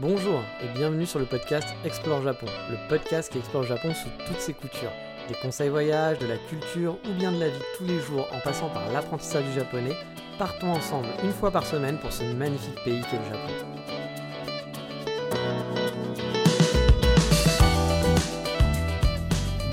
Bonjour et bienvenue sur le podcast Explore Japon, le podcast qui explore Japon sous toutes ses coutures. Des conseils voyage, de la culture ou bien de la vie tous les jours en passant par l'apprentissage du japonais, partons ensemble une fois par semaine pour ce magnifique pays qu'est le Japon.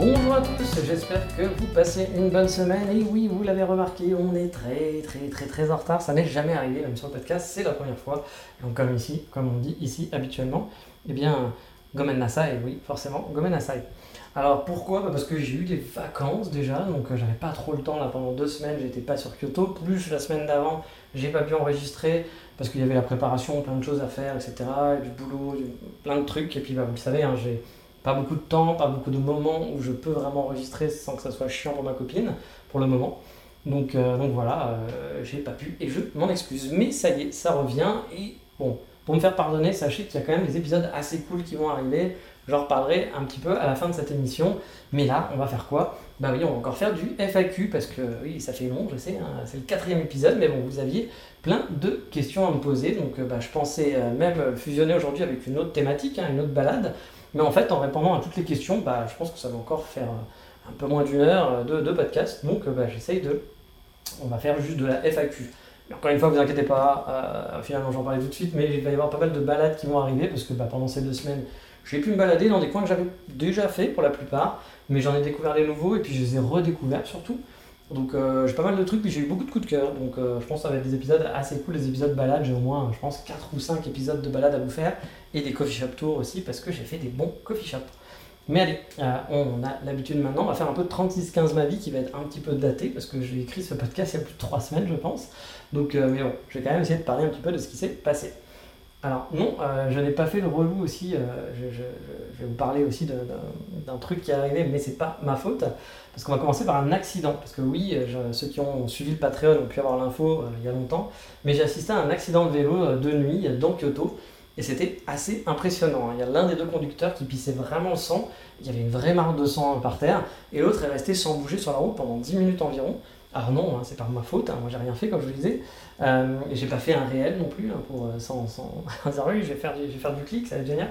Bonjour à tous, j'espère que vous passez une bonne semaine. Et oui, vous l'avez remarqué, on est très très très très en retard. Ça n'est jamais arrivé, même sur le podcast, c'est la première fois. Donc comme ici, comme on dit ici habituellement, eh bien, Gomen Nasai, oui, forcément, Gomen Nasai. Alors pourquoi? Bah, Parce que j'ai eu des vacances déjà, donc euh, j'avais pas trop le temps là pendant deux semaines, j'étais pas sur Kyoto. Plus la semaine d'avant, j'ai pas pu enregistrer parce qu'il y avait la préparation, plein de choses à faire, etc. Du boulot, plein de trucs. Et puis bah, vous le savez, hein, j'ai pas beaucoup de temps, pas beaucoup de moments où je peux vraiment enregistrer sans que ça soit chiant pour ma copine, pour le moment. Donc, euh, donc voilà, euh, j'ai pas pu et je m'en excuse. Mais ça y est, ça revient. Et bon, pour me faire pardonner, sachez qu'il y a quand même des épisodes assez cool qui vont arriver. J'en reparlerai un petit peu à la fin de cette émission. Mais là, on va faire quoi? Bah oui, on va encore faire du FAQ parce que oui, ça fait long, je sais, hein, c'est le quatrième épisode, mais bon, vous aviez plein de questions à me poser. Donc euh, bah, je pensais même fusionner aujourd'hui avec une autre thématique, hein, une autre balade. Mais en fait, en répondant à toutes les questions, bah, je pense que ça va encore faire un peu moins d'une heure de, de, podcast. Donc, bah, j'essaye de. On va faire juste de la FAQ. Mais encore une fois, vous inquiétez pas, euh, finalement j'en parlais tout de suite, mais il va y avoir pas mal de balades qui vont arriver parce que bah, pendant ces deux semaines, j'ai pu me balader dans des coins que j'avais déjà fait pour la plupart, mais j'en ai découvert des nouveaux et puis je les ai redécouverts surtout. Donc euh, j'ai pas mal de trucs, puis j'ai eu beaucoup de coups de cœur. Donc euh, je pense que ça va être des épisodes assez cool, des épisodes balades. J'ai au moins, je pense, 4 ou 5 épisodes de balade à vous faire. Et des coffee shop tours aussi, parce que j'ai fait des bons coffee shop. Mais allez, euh, on a l'habitude maintenant, on va faire un peu de 36-15 ma vie qui va être un petit peu daté, parce que j'ai écrit ce podcast il y a plus de 3 semaines, je pense. Donc, mais bon, je vais quand même essayer de parler un petit peu de ce qui s'est passé. Alors non, euh, je n'ai pas fait le relou aussi. Euh, je, vais vous parler aussi d'un truc qui est arrivé, mais c'est pas ma faute, parce qu'on va commencer par un accident. Parce que oui, euh, ceux qui ont suivi le Patreon ont pu avoir l'info il y a longtemps, mais j'ai assisté à un accident de vélo de nuit dans Kyoto, et c'était assez impressionnant. Il y a l'un des deux conducteurs qui pissait vraiment le sang, il y avait une vraie marque de sang par terre, et l'autre est resté sans bouger sur la route pendant 10 minutes environ. Alors non, hein, c'est pas ma faute, hein, moi j'ai rien fait comme je vous disais, euh, j'ai pas fait un réel non plus, hein, pour, euh, sans, sans... je vais, faire du, je vais faire du clic, ça va être génial.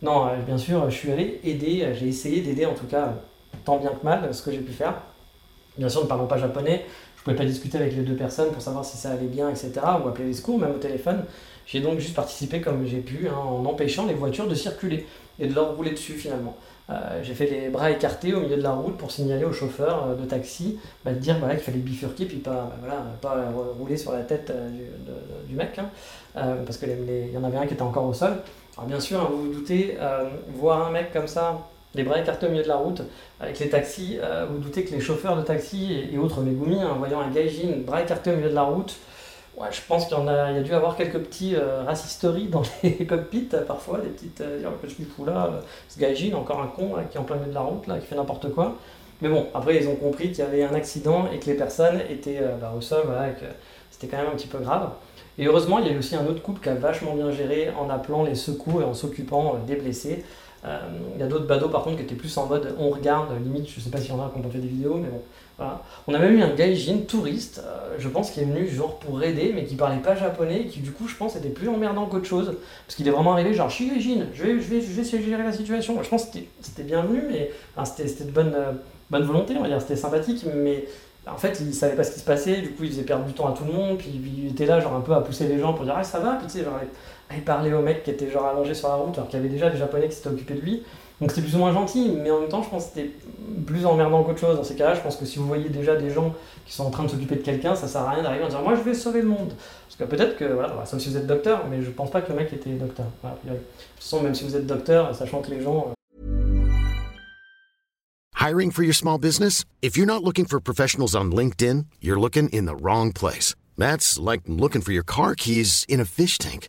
Non, euh, bien sûr, je suis allé aider, j'ai essayé d'aider en tout cas, tant bien que mal, ce que j'ai pu faire. Bien sûr, ne parlons pas japonais, je pouvais pas discuter avec les deux personnes pour savoir si ça allait bien, etc., ou appeler les secours, même au téléphone. J'ai donc juste participé comme j'ai pu, en empêchant les voitures de circuler et de leur rouler dessus finalement. Euh, j'ai fait les bras écartés au milieu de la route pour signaler au chauffeur euh, de taxi bah, de dire qu'il fallait bifurquer puis pas, bah, voilà, pas rouler sur la tête euh, du, mec, hein. parce qu'il y en avait un qui était encore au sol. Alors bien sûr, hein, vous vous doutez, voir un mec comme ça, les bras écartés au milieu de la route, avec les taxis, vous, vous doutez que les chauffeurs de taxi et, autres Megumi, en hein, voyant un gaijin, bras écartés au milieu de la route, Ouais, je pense qu'il y, a, il y a dû avoir quelques petits euh, racisteries dans les cockpits parfois, des petites euh, que suis fou là, euh, ce encore un con qui est en plein milieu de la route, là, qui fait n'importe quoi. Mais bon, après ils ont compris qu'il y avait un accident et que les personnes étaient bah, au sol, et que c'était quand même un petit peu grave. Et heureusement, il y a eu aussi un autre couple qui a vachement bien géré en appelant les secours et en s'occupant des blessés. Il y a d'autres badauds par contre qui étaient plus en mode on regarde, limite, je sais pas s'il y en a qui ont fait des vidéos, mais bon, on a même eu un gaijin touriste, euh, je pense, qui est venu genre pour aider, mais qui parlait pas japonais, et qui du coup, je pense, était plus emmerdant qu'autre chose. Parce qu'il est vraiment arrivé, genre, je suis gaijin, je vais, je, vais, je vais gérer la situation. Je pense que c'était bienvenu, mais c'était de bonne, euh, bonne volonté, on va dire, c'était sympathique, mais en fait, il savait pas ce qui se passait, du coup, il faisait perdre du temps à tout le monde, puis il était là, genre, un peu à pousser les gens pour dire, ah, ça va, puis tu sais, genre, à parler au mec qui était genre allongé sur la route, alors qu'il y avait déjà des japonais qui s'étaient occupés de lui. Donc c'était plus ou moins gentil, mais en même temps, je pense que c'était plus emmerdant qu'autre chose. Dans ces cas-là, je pense que si vous voyez déjà des gens qui sont en train de s'occuper de quelqu'un, ça sert à rien d'arriver en disant moi je vais sauver le monde. Parce que peut-être que, voilà, sauf si vous êtes docteur, mais je pense pas que le mec était docteur. de toute façon, même si vous êtes docteur, sachant que les gens. Euh, Hiring for your small business? If you're not looking for professionals on LinkedIn, you're looking in the wrong place. That's like looking for your car keys in a fish tank.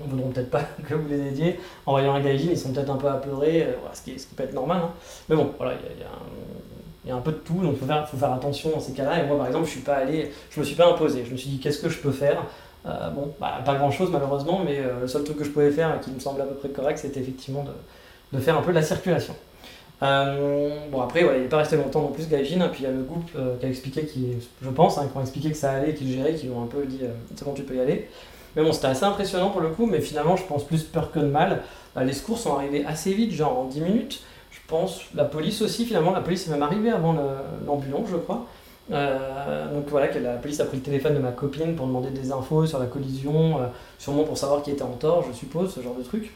Ne voudront peut-être pas que vous les aidiez. En voyant un gaijin, ils sont peut-être un peu apeurés, euh, ce, qui, ce, qui, peut être normal. Hein. Mais bon, voilà, il y, y, a un peu de tout, donc il faut faire, faut faire attention dans ces cas-là. Et moi, par exemple, je suis pas allé, je me suis pas imposé. Je me suis dit, qu'est-ce que je peux faire? Euh, Bon, bah, pas grand-chose malheureusement, mais euh, le seul truc que je pouvais faire et qui me semble à peu près correct, c'était effectivement de, de, faire un peu de la circulation. Euh, bon, après, il n'est pas resté longtemps non plus, Gaijin, et puis il y a le groupe qui a expliqué, qui, je pense, hein, qui ont expliqué que ça allait, qu'ils géraient, qui ont un peu dit, c'est bon, tu peux y aller. Mais bon, c'était assez impressionnant pour le coup, mais finalement, je pense plus peur que de mal. les secours sont arrivés assez vite, genre en 10 minutes pense. La police aussi, finalement, la police est même arrivée avant l'ambulance, je crois. Euh, donc voilà, la police a pris le téléphone de ma copine pour demander des infos sur la collision, euh, sûrement pour savoir qui était en tort, je suppose, ce genre de truc.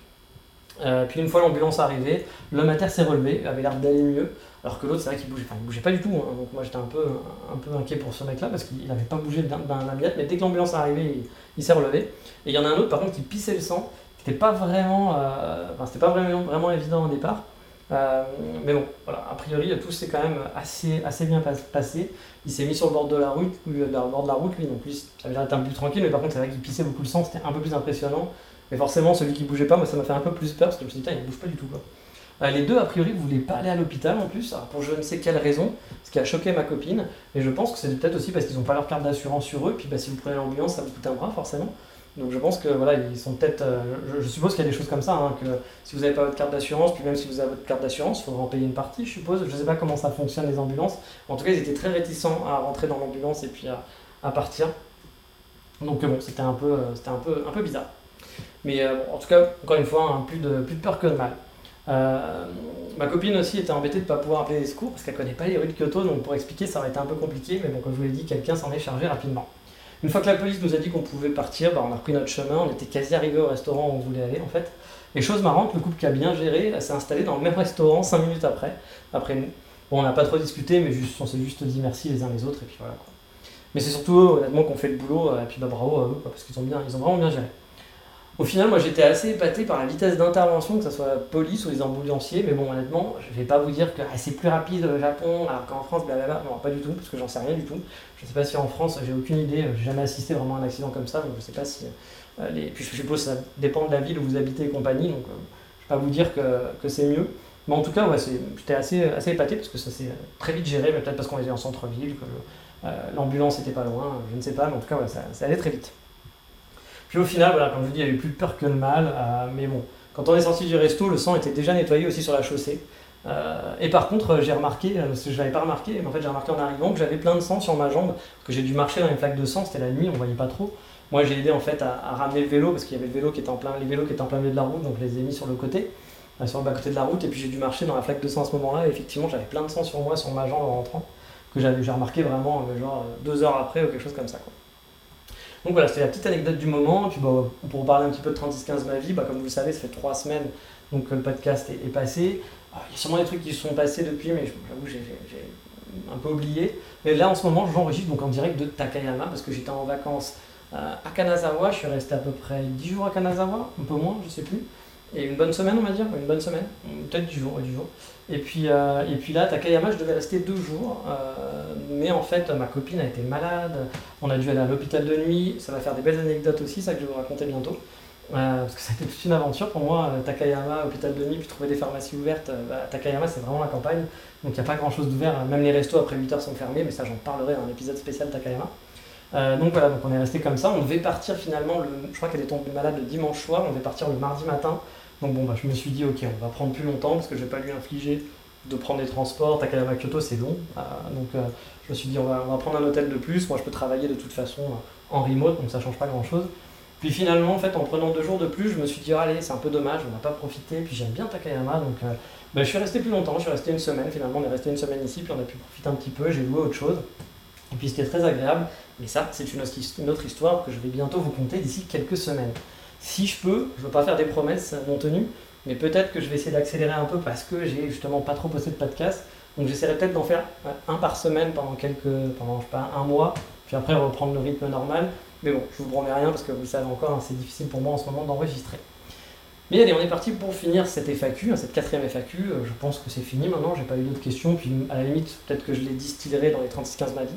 Euh, puis une fois l'ambulance arrivée, l'homme à terre s'est relevé, avait l'air d'aller mieux, alors que l'autre, c'est vrai qu'il bougeait, enfin, il bougeait pas du tout. Hein. donc moi j'étais un peu, un peu inquiet pour ce mec-là parce qu'il n'avait pas bougé d'un miette, mais dès que l'ambulance est arrivée, il, s'est relevé. Et il y en a un autre par contre qui pissait le sang, qui n'était pas vraiment, enfin, c'était pas vraiment, vraiment évident au départ. Euh, mais bon, voilà, a priori, tout s'est quand même assez, assez bien passé. Il s'est mis sur le bord de la route, lui, le bord de la route, lui, donc lui, ça avait l'air d'être un plus tranquille, mais par contre, c'est vrai qu'il pissait beaucoup le sang, c'était un peu plus impressionnant. Mais forcément, celui qui bougeait pas, moi, ça m'a fait un peu plus peur, parce que je me suis dit, il bouge pas du tout, quoi. Euh, les deux, a priori, voulaient pas aller à l'hôpital en plus, pour je ne sais quelle raison, ce qui a choqué ma copine. Et je pense que c'est peut-être aussi parce qu'ils n'ont pas leur carte d'assurance sur eux, puis bah, si vous prenez l'ambulance, ça vous coûte un bras, forcément. Donc je pense que voilà, ils sont peut-être. Euh, je, suppose qu'il y a des choses comme ça, hein, que si vous n'avez pas votre carte d'assurance, puis même si vous avez votre carte d'assurance, il faudra en payer une partie, je suppose. Je ne sais pas comment ça fonctionne les ambulances. En tout cas, ils étaient très réticents à rentrer dans l'ambulance et puis à, partir. Donc bon, c'était un peu, euh, c'était un peu, un peu bizarre. Mais en tout cas, encore une fois, hein, plus, de, plus de peur que de mal. Ma copine aussi était embêtée de ne pas pouvoir appeler les secours parce qu'elle ne connaît pas les rues de Kyoto, donc pour expliquer, ça aurait été un peu compliqué. Mais bon, comme je vous l'ai dit, quelqu'un s'en est chargé rapidement. Une fois que la police nous a dit qu'on pouvait partir, bah, on a repris notre chemin, on était quasi arrivé au restaurant où on voulait aller en fait. Et chose marrante, le couple qui a bien géré s'est installé dans le même restaurant 5 minutes après, après nous. Bon, on n'a pas trop discuté, mais on s'est juste dit merci les uns les autres, et puis voilà quoi. Mais c'est surtout honnêtement, qu'on fait le boulot, et puis bah, bravo à eux, parce qu'ils ont, ont vraiment bien géré. Au final, moi j'étais assez épaté par la vitesse d'intervention, que ce soit la police ou les ambulanciers, mais bon, honnêtement, je vais pas vous dire que ah, c'est plus rapide au Japon, alors qu'en France, blablabla, non, pas du tout, parce que j'en sais rien du tout. Je sais pas si en France, j'ai aucune idée, j'ai jamais assisté vraiment à un accident comme ça, donc je sais pas si. Euh. Puis je suppose que ça dépend de la ville où vous habitez et compagnie, donc euh, je vais pas vous dire que, c'est mieux. Mais en tout cas, ouais, j'étais assez, épaté parce que ça s'est très vite géré, peut-être parce qu'on était en centre-ville, que euh, l'ambulance était pas loin, je ne sais pas, mais en tout cas, ça allait très vite. Puis au final, voilà, comme je vous dis, il y a eu plus peur que le mal. Euh, mais bon, quand on est sorti du resto, le sang était déjà nettoyé aussi sur la chaussée. Euh, et par contre, j'ai remarqué, euh, parce que je l'avais pas remarqué, mais en fait j'ai remarqué en arrivant que j'avais plein de sang sur ma jambe, que j'ai dû marcher dans une flaque de sang, c'était la nuit, on voyait pas trop. Moi j'ai aidé en fait à, ramener le vélo, parce qu'il y avait le vélo qui était plein, les vélos qui étaient en plein milieu de la route, donc je les ai mis sur le côté, sur le bas côté de la route, et puis j'ai dû marcher dans la flaque de sang à ce moment-là, et effectivement j'avais plein de sang sur moi, sur ma jambe en rentrant, que j'ai remarqué vraiment genre deux heures après ou quelque chose comme ça. Quoi. Donc voilà, c'était la petite anecdote du moment. Puis pour parler un petit peu de 36-15 ma vie, bah, comme vous le savez, ça fait trois semaines donc, que le podcast est, passé. Ah, il y a sûrement des trucs qui se sont passés depuis, mais j'avoue, j'ai un peu oublié. Mais là, en ce moment, j'enregistre donc en direct de Takayama parce que j'étais en vacances euh, à Kanazawa. Je suis resté à peu près 10 jours à Kanazawa, un peu moins, je sais plus. Et une bonne semaine, on va dire, une bonne semaine, peut-être 10 jours, 10 jours. Et puis, euh, et puis là, Takayama, je devais rester deux jours. Euh, mais en fait, ma copine a été malade. On a dû aller à l'hôpital de nuit. Ça va faire des belles anecdotes aussi, ça que je vais vous raconter bientôt. Euh, parce que ça a été toute une aventure pour moi. Takayama, hôpital de nuit, puis trouver des pharmacies ouvertes. Bah, Takayama, c'est vraiment la campagne. Donc il n'y a pas grand chose d'ouvert. Même les restos après 8 heures sont fermés. Mais ça, j'en parlerai dans un épisode spécial Takayama. donc voilà, donc on est resté comme ça. On devait partir finalement, le, je crois qu'elle est tombée malade le dimanche soir. On devait partir le mardi matin. Donc bon, bah, je me suis dit, ok, on va prendre plus longtemps parce que je vais pas lui infliger de prendre des transports. Takayama Kyoto, c'est long. Euh, donc euh, je me suis dit, on va, prendre un hôtel de plus. Moi, je peux travailler de toute façon euh, en remote, donc ça change pas grand-chose. Puis finalement, en fait, en prenant deux jours de plus, je me suis dit, allez, c'est un peu dommage, on n'a pas profité. Puis j'aime bien Takayama, donc bah, je suis resté plus longtemps. Je suis resté une semaine. Finalement, on est resté une semaine ici, puis on a pu profiter un petit peu. J'ai loué autre chose. Et puis c'était très agréable. Mais ça, c'est une autre histoire que je vais bientôt vous conter d'ici quelques semaines. Si je peux, je ne veux pas faire des promesses non tenues, mais peut-être que je vais essayer d'accélérer un peu parce que j'ai justement pas trop posté de podcast. Donc j'essaierai peut-être d'en faire un par semaine pendant quelques, pendant je sais pas, un mois, puis après reprendre le rythme normal. Mais bon, je vous promets rien parce que vous le savez encore, hein, c'est difficile pour moi en ce moment d'enregistrer. Mais allez, on est parti pour finir cette FAQ, hein, cette quatrième FAQ. Euh, je pense que c'est fini maintenant, j'ai pas eu d'autres questions. Puis à la limite, peut-être que je les distillerai dans les 36-15 ma vie.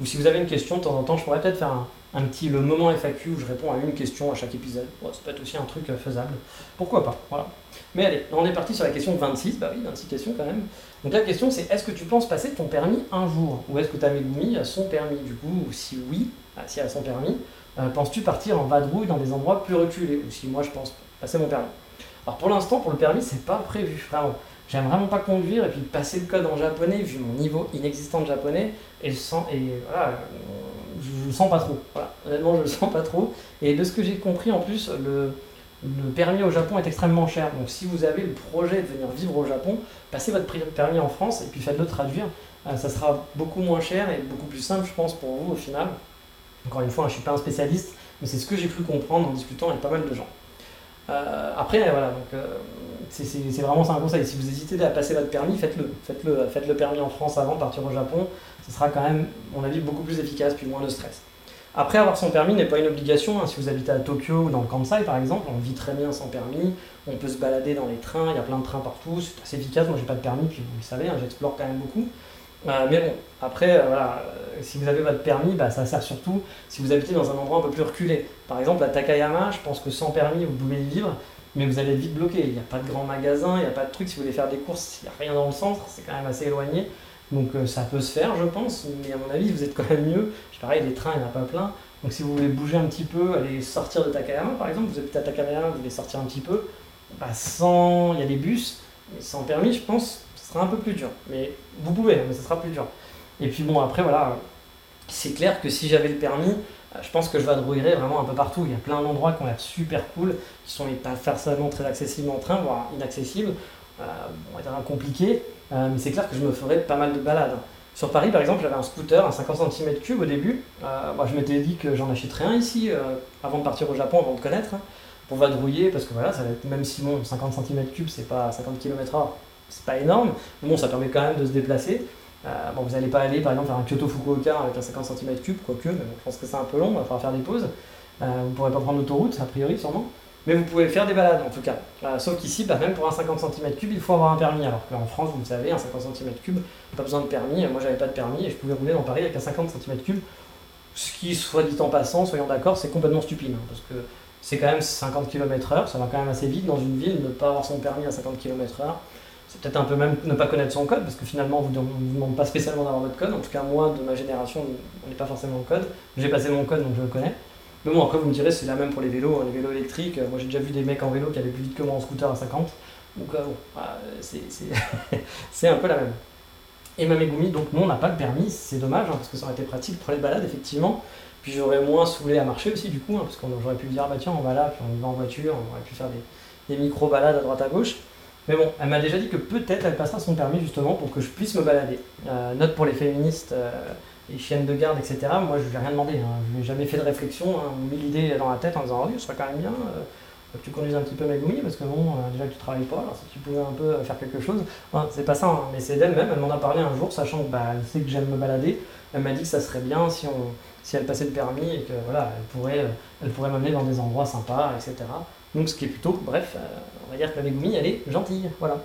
Ou si vous avez une question, de temps en temps, je pourrais peut-être faire un, petit le moment FAQ où je réponds à une question à chaque épisode. ça peut être aussi un truc euh, faisable. Pourquoi pas Voilà. Mais allez, on est parti sur la question 26. Bah oui, 26 questions quand même. Donc la question c'est est-ce que tu penses passer ton permis un jour? Ou est-ce que ta Megumi a son permis du coup? Ou si oui, ah, si elle a son permis, euh, penses-tu partir en vadrouille dans des endroits plus reculés? Ou si moi je pense passer mon permis Alors pour l'instant, pour le permis, c'est pas prévu, vraiment. J'aime vraiment pas conduire et puis passer le code en japonais, vu mon niveau inexistant de japonais, et, sens, et voilà, je, le sens pas trop. Voilà. Honnêtement, je le sens pas trop. Et de ce que j'ai compris, en plus, le, le permis au Japon est extrêmement cher. Donc si vous avez le projet de venir vivre au Japon, passez votre permis en France et puis faites-le traduire. Euh, ça sera beaucoup moins cher et beaucoup plus simple, je pense, pour vous au final. Encore une fois, je ne suis pas un spécialiste, mais c'est ce que j'ai pu comprendre en discutant avec pas mal de gens. Euh, après, voilà, donc euh, c'est vraiment un conseil. Si vous hésitez à passer votre permis, faites-le. Faites-le faites le permis en France avant de partir au Japon. Ce sera quand même, à mon avis, beaucoup plus efficace, puis moins de stress. Après, avoir son permis n'est pas une obligation. Hein. Si vous habitez à Tokyo ou dans le Kansai, par exemple, on vit très bien sans permis. On peut se balader dans les trains, il y a plein de trains partout, c'est assez efficace. Moi, j'ai pas de permis, puis vous le savez, hein, j'explore quand même beaucoup. Euh, mais bon, après, voilà, si vous avez votre permis, bah, ça sert surtout si vous habitez dans un endroit un peu plus reculé. Par exemple, à Takayama, je pense que sans permis, vous pouvez y vivre, mais vous allez être vite bloqué. Il n'y a pas de grand magasin, il n'y a pas de truc. Si vous voulez faire des courses, il n'y a rien dans le centre, c'est quand même assez éloigné. Donc euh, ça peut se faire, je pense, mais à mon avis, vous êtes quand même mieux. Pareil, les trains, il n'y en a pas plein. Donc si vous voulez bouger un petit peu, aller sortir de Takayama, par exemple, vous habitez à Takayama, vous voulez sortir un petit peu, bah, sans... il y a des bus, mais sans permis, je pense, ce sera un peu plus dur. Mais vous pouvez, mais ce sera plus dur. Et puis bon, après, voilà, c'est clair que si j'avais le permis, je pense que je vadrouillerais vraiment un peu partout. Il y a plein d'endroits qui ont l'air super cool, qui sont pas forcément très accessibles en train, voire inaccessibles, euh, on compliqués, euh, mais c'est clair que je me ferais pas mal de balades. Sur Paris, par exemple, j'avais un scooter, un 50 cm3 au début. moi, je m'étais dit que j'en achèterais un ici, avant de partir au Japon, avant de connaître, hein, pour vadrouiller, parce que voilà, même si bon, 50 cm3, c'est pas 50 km/h, c'est pas énorme, mais bon, ça permet quand même de se déplacer. Euh, bon, vous n'allez pas aller par exemple faire un Kyoto-Fukuoka avec un 50 cm3, quoique, mais je pense que c'est un peu long, il va falloir faire des pauses. Euh, vous ne pourrez pas prendre l'autoroute, a priori, sûrement. Mais vous pouvez faire des balades en tout cas. Euh, sauf qu'ici, bah, même pour un 50 cm3, il faut avoir un permis. Alors qu'en France, vous le savez, un 50 cm3, pas besoin de permis. Moi, j'avais pas de permis et je pouvais rouler dans Paris avec un 50 cm3. Ce qui, soit dit en passant, soyons d'accord, c'est complètement stupide. Hein, parce que c'est quand même 50 km/h, ça va quand même assez vite dans une ville, ne pas avoir son permis à 50 km/h peut-être un peu même ne pas connaître son code, parce que finalement, on ne vous demande pas spécialement d'avoir votre code. En tout cas, moi, de ma génération, on n'est pas forcément le code. J'ai passé mon code, donc je le connais. Mais bon, après, vous me direz, c'est la même pour les vélos, hein, les vélos électriques. Moi, j'ai déjà vu des mecs en vélo qui allaient plus vite que moi en scooter à 50. Donc, euh, bon, bah, c'est un peu la même. Et ma Megumi, donc, non, on n'a pas le permis. C'est dommage, hein, parce que ça aurait été pratique pour les balades, effectivement. Puis j'aurais moins saoulé à marcher aussi, du coup, hein, parce qu'on j'aurais pu dire, bah tiens, on va là, puis on y va en voiture, on aurait pu faire des, des micro-balades à droite à gauche. Mais bon, elle m'a déjà dit que peut-être elle passera son permis justement pour que je puisse me balader. Euh, note pour les féministes, euh, les chiennes de garde, etc. Moi, je lui ai rien demandé. Hein. Je lui ai jamais fait de réflexion, hein, mis l'idée dans la tête en disant Oh, ce serait quand même bien euh, que tu conduises un petit peu Megumi parce que bon, déjà que tu travailles pas, alors si tu pouvais un peu faire quelque chose. c'est pas ça, hein, mais c'est d'elle-même. Elle m'en a parlé un jour, sachant que bah, elle sait que j'aime me balader. Elle m'a dit que ça serait bien si, on, si elle passait le permis et que voilà, elle pourrait, elle pourrait m'amener dans des endroits sympas, etc. Donc ce qui est plutôt, bref, euh, on va dire que la Megumi, elle est gentille, voilà.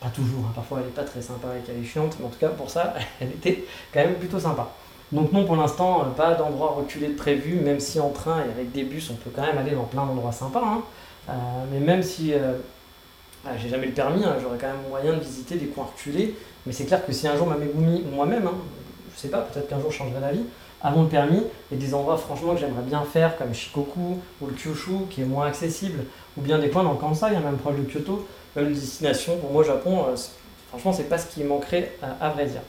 Pas toujours, hein, parfois elle n'est pas très sympa et qu'elle est chiante, mais en tout cas pour ça, elle était quand même plutôt sympa. Donc non, pour l'instant, euh, pas d'endroit reculé de prévu, même si en train et avec des bus, on peut quand même aller dans plein d'endroits sympas. Hein. Euh, mais même si ah, j'ai jamais le permis, hein, j'aurais quand même moyen de visiter des coins reculés. Mais c'est clair que si un jour ma Megumi, moi-même, je sais pas, peut-être qu'un jour je changerai d'avis, avant le permis, et des endroits franchement que j'aimerais bien faire, comme Shikoku ou le Kyushu, qui est moins accessible, ou bien des coins dans le Kansai, même proche de Kyoto, même destination. Pour moi, Japon, euh, franchement, c'est pas ce qui manquerait à, vrai dire.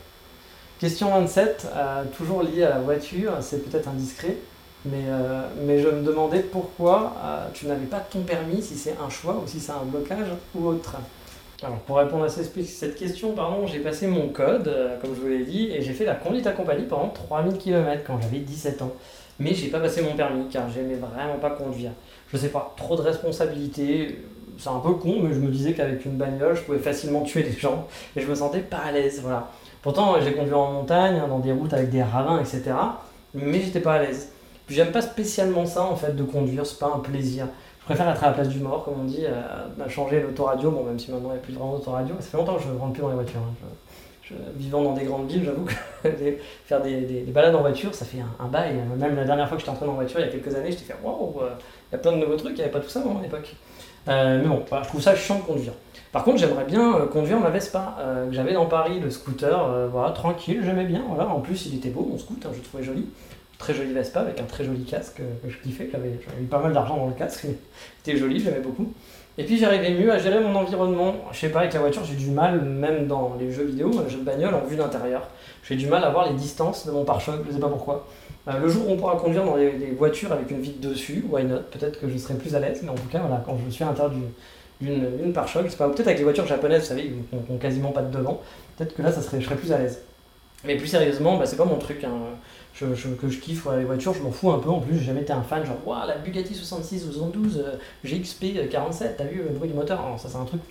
Question 27, euh, toujours liée à la voiture, c'est peut-être indiscret, mais, euh, mais je me demandais pourquoi tu n'avais pas ton permis, si c'est un choix ou si c'est un blocage ou autre. Alors, pour répondre à cette question, pardon, j'ai passé mon code, euh, comme je vous l'ai dit, et j'ai fait la conduite à compagnie pendant 3000 km quand j'avais 17 ans. Mais j'ai pas passé mon permis car j'aimais vraiment pas conduire. Je sais pas, trop de responsabilités, c'est un peu con, mais je me disais qu'avec une bagnole, je pouvais facilement tuer des gens et je me sentais pas à l'aise, voilà. Pourtant, j'ai conduit en montagne, hein, dans des routes avec des ravins, etc. Mais j'étais pas à l'aise. Puis j'aime pas spécialement ça en fait de conduire, c'est pas un plaisir préfère être à la place du mort, comme on dit, euh, changer l'autoradio, bon, même si maintenant il n'y a plus vraiment d'autoradio. Ça fait longtemps que je ne rentre plus dans les voitures. Hein. vivant dans des grandes villes, j'avoue que faire des, des, balades en voiture, ça fait un, bail. Même la dernière fois que j'étais entré en voiture, il y a quelques années, j'étais fait waouh, il y a plein de nouveaux trucs, il n'y avait pas tout ça à l'époque. mais bon, je trouve ça chiant de conduire. Par contre, j'aimerais bien conduire ma Vespa que j'avais dans Paris, le scooter, voilà, tranquille, j'aimais bien. Voilà. En plus, il était beau, mon scooter, je le trouvais joli très jolie Vespa avec un très joli casque que je kiffais. J'avais eu pas mal d'argent dans le casque, c'était joli, j'aimais beaucoup. Et puis j'arrivais mieux à gérer mon environnement. Je sais pas, avec la voiture, j'ai du mal, même dans les jeux vidéo, les jeux de bagnole en vue d'intérieur. J'ai du mal à voir les distances de mon pare-choc, je sais pas pourquoi. Euh, le jour où on pourra conduire dans des, voitures avec une vitre dessus, why not? Peut-être que je serai plus à l'aise, mais en tout cas, voilà, quand je suis à l'intérieur d'une pare-choc, peut-être avec les voitures japonaises, vous savez, qui n'ont quasiment pas de devant, peut-être que là, ça serait, je serais plus à l'aise. Mais plus sérieusement, bah, c'est pas mon truc. Hein que je kiffe les voitures, je m'en fous un peu. En plus, j'ai jamais été un fan, genre, waouh, la Bugatti 66 ou 112 GXP 47, t'as vu le bruit du moteur? Ça c'est un truc,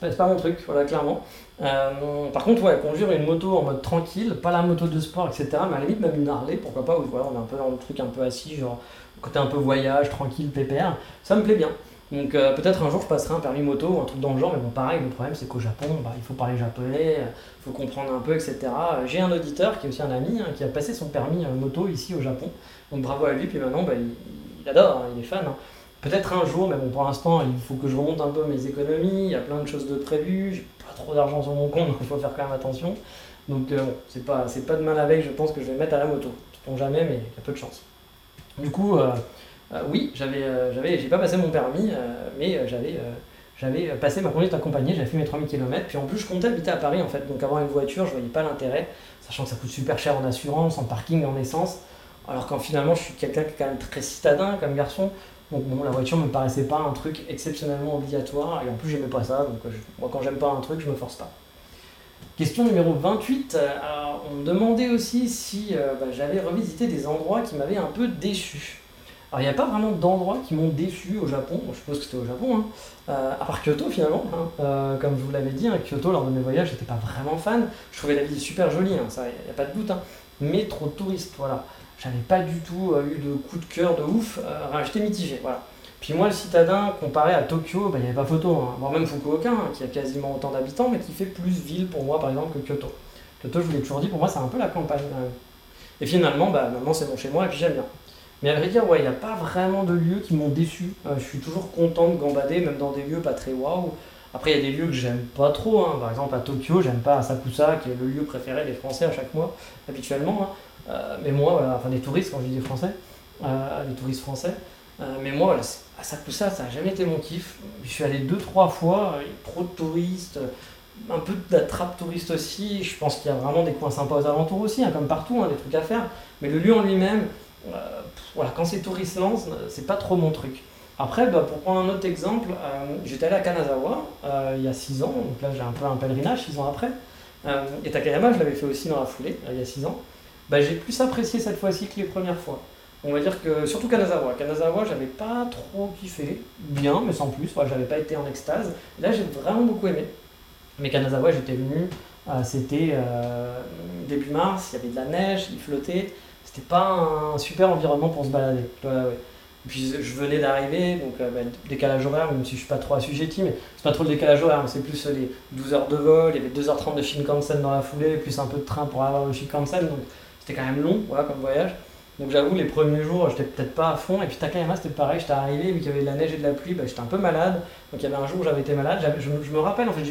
c'est pas, mon truc, voilà, clairement. Euh, par contre, ouais, conduire une moto en mode tranquille, pas la moto de sport, etc., mais à la limite, même une Harley, pourquoi pas, où voilà, on est un peu dans le truc un peu assis, genre, côté un peu voyage, tranquille, pépère, ça me plaît bien. Donc euh, peut-être un jour je passerai un permis moto ou un truc dans le genre, mais bon pareil, le problème c'est qu'au Japon, bah, il faut parler japonais, il faut comprendre un peu, etc. J'ai un auditeur qui est aussi un ami, hein, qui a passé son permis euh, moto ici au Japon, donc bravo à lui, puis maintenant bah, il, adore, hein, il est fan. Hein. Peut-être un jour, mais bon pour l'instant il faut que je remonte un peu mes économies, il y a plein de choses de prévues, j'ai pas trop d'argent sur mon compte, donc il faut faire quand même attention. Donc euh, bon, c'est pas, pas demain la veille, je pense que je vais mettre à la moto. Je jamais, mais il y a peu de chance. Du coup, euh, oui, j'avais, euh, j'avais, j'ai pas passé mon permis, euh, mais j'avais, j'avais passé ma conduite accompagnée, j'avais fait mes 3000 km, puis en plus je comptais habiter à Paris en fait, donc avoir une voiture, je voyais pas l'intérêt, sachant que ça coûte super cher en assurance, en parking, en essence, alors quand finalement je suis quelqu'un qui est quand même très citadin comme garçon, donc bon, la voiture me paraissait pas un truc exceptionnellement obligatoire, et en plus j'aimais pas ça, donc moi quand j'aime pas un truc, je me force pas. Question numéro 28, on me demandait aussi si bah, j'avais revisité des endroits qui m'avaient un peu déçu. Alors, il n'y a pas vraiment d'endroits qui m'ont déçu au Japon. je suppose que c'était au Japon, hein. euh, à part Kyoto finalement. Hein. Euh, comme je vous l'avais dit, hein, Kyoto, lors de mes voyages, j'étais pas vraiment fan. Je trouvais la ville super jolie, ça, il n'y a, pas de doute. Mais trop de touristes, voilà. J'avais pas du tout euh, eu de coup de cœur de ouf. j'étais mitigé, voilà. Puis moi, le citadin, comparé à Tokyo, bah, il n'y avait pas photo. Voire même Fukuoka, qui a quasiment autant d'habitants, mais qui fait plus ville pour moi, par exemple, que Kyoto. Kyoto, je vous l'ai toujours dit, pour moi, c'est un peu la campagne. Et finalement, bah, maintenant, c'est bon chez moi, et puis j'aime bien. Mais à vrai dire, ouais, il n'y a pas vraiment de lieux qui m'ont déçu. Euh, je suis toujours content de gambader, même dans des lieux pas très waouh. Après, il y a des lieux que j'aime pas trop. Hein. Par exemple, à Tokyo, j'aime pas Asakusa, qui est le lieu préféré des Français à chaque mois, habituellement. Hein. Euh, mais moi, enfin des touristes, quand je dis des Français, euh, des touristes français. mais moi, voilà, Asakusa, ça n'a jamais été mon kiff. Je suis allé deux, trois fois, trop de touristes, un peu trappe touriste aussi. Je pense qu'il y a vraiment des coins sympas aux alentours aussi, hein, comme partout, des trucs à faire. Mais le lieu en lui-même, voilà, quand c'est tourisme, c'est pas trop mon truc. Après, bah, pour prendre un autre exemple, euh, j'étais allé à Kanazawa euh, il y a 6 ans, donc là j'ai un peu un pèlerinage 6 ans après. Euh, et Takayama, je l'avais fait aussi dans la foulée, il y a 6 ans. Bah, j'ai plus apprécié cette fois-ci que les premières fois. On va dire que, surtout Kanazawa. Kanazawa, j'avais pas trop kiffé, bien, mais sans plus, j'avais pas été en extase. Là, j'ai vraiment beaucoup aimé. Mais Kanazawa, j'étais venu, c'était début mars, il y avait de la neige, il flottait c'était pas un super environnement pour se balader. Puis je venais d'arriver, donc euh, bah, décalage horaire, même si je suis pas trop assujetti, mais c'est pas trop le décalage horaire, c'est plus euh, les 12 heures de vol, il y avait 2h30 de Shinkansen dans la foulée, plus un peu de train pour avoir le Shinkansen, donc c'était quand même long, voilà, comme voyage. Donc j'avoue, les premiers jours, j'étais peut-être pas à fond, et puis Takayama c'était pareil, j'étais arrivé, vu qu'il y avait de la neige et de la pluie, bah, j'étais un peu malade, donc il y avait un jour où j'avais été malade, je, me rappelle en fait,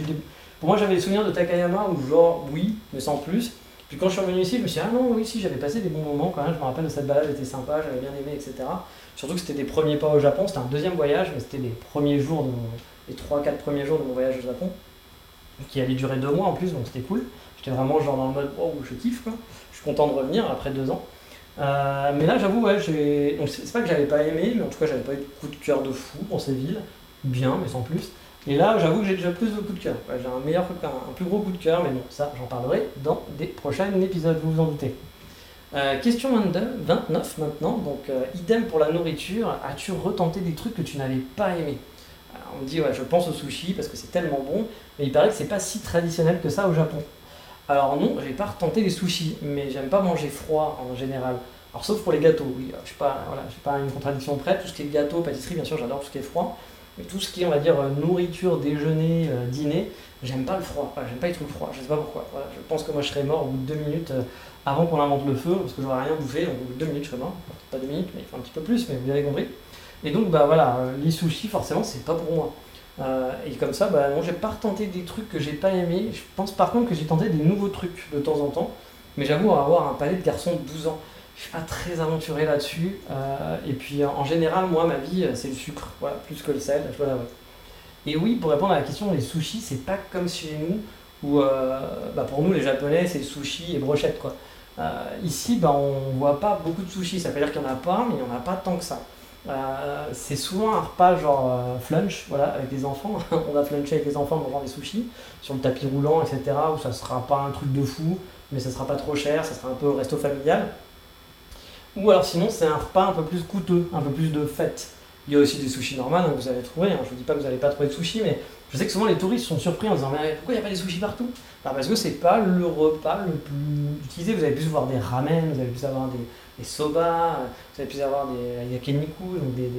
pour moi j'avais les souvenirs de Takayama où genre oui, mais sans plus, puis quand je suis revenu ici, je me suis dit, ah non, oui, si, j'avais passé des bons moments quand même, je me rappelle de cette balade, était sympa, j'avais bien aimé, etc. Surtout que c'était des premiers pas au Japon, c'était un deuxième voyage, mais c'était les premiers jours, les 3-4 premiers jours de mon voyage au Japon, qui allait durer deux mois en plus, donc c'était cool. J'étais vraiment genre dans le mode, oh, je kiffe. Je suis content de revenir après deux ans. Euh, mais là, j'avoue, ouais. Donc, c'est pas que j'avais pas aimé, mais en tout cas, j'avais pas eu de coup de cœur de fou pour ces villes. Bien, mais sans plus. Et là, j'avoue que j'ai déjà plus de coups de cœur. j'ai un meilleur, un, plus gros coup de cœur, mais bon, ça, j'en parlerai dans des prochains épisodes, vous vous en doutez. Euh, question 22, 29 maintenant, donc euh, idem pour la nourriture, as-tu retenté des trucs que tu n'avais pas aimé On me dit, ouais, je pense au sushi parce que c'est tellement bon, mais il paraît que c'est pas si traditionnel que ça au Japon. Alors non, j'ai pas retenté les sushis, mais j'aime pas manger froid en général. Alors sauf pour les gâteaux, oui, je suis pas, voilà, pas une contradiction près, tout ce qui est gâteau, pâtisserie, bien sûr, j'adore tout ce qui est froid. Mais tout ce qui est, on va dire, nourriture, déjeuner, dîner, j'aime pas le froid. j'aime pas les trucs froids. Je sais pas pourquoi. je pense que moi je serais mort au bout de deux minutes avant qu'on invente le feu, parce que j'aurais rien bouffé. Donc au bout de deux minutes, je serais mort. Pas deux minutes, mais un petit peu plus, mais vous avez compris. Et donc, bah voilà, les sushis, forcément, c'est pas pour moi. Euh, et comme ça, bah, non, j'ai pas retenté des trucs que j'ai pas aimé. Je pense par contre que j'ai tenté des nouveaux trucs de temps en temps. Mais j'avoue avoir un palais de garçon de 12 ans. Je suis pas très aventuré là-dessus. Euh, et puis en général, moi, ma vie, c'est le sucre. Voilà, plus que le sel. Et oui, pour répondre à la question, les sushis, c'est pas comme chez nous, où euh, bah, pour nous, les japonais, c'est sushi et brochette. Quoi. ici, bah, on voit pas beaucoup de sushis. Ça veut dire qu'il y en a pas, mais il y en a pas tant que ça. Euh, c'est souvent un repas genre euh, flunch, voilà, avec des enfants. on va fluncher avec les enfants en mangeant des sushis sur le tapis roulant, etc. Où ça sera pas un truc de fou, mais ça sera pas trop cher, ça sera un peu resto familial. Ou alors sinon, c'est un repas un peu plus coûteux, un peu plus de fête. Il y a aussi des sushis normales, hein, que vous allez trouver. Hein. Je vous dis pas que vous n'allez pas trouver de sushis, mais je sais que souvent les touristes sont surpris en disant Mais pourquoi il n'y a pas des sushis partout? Bah, Parce que c'est pas le repas le plus utilisé. Vous allez plus voir des ramen, vous allez plus avoir des, des soba, vous allez plus avoir des yakiniku, donc des,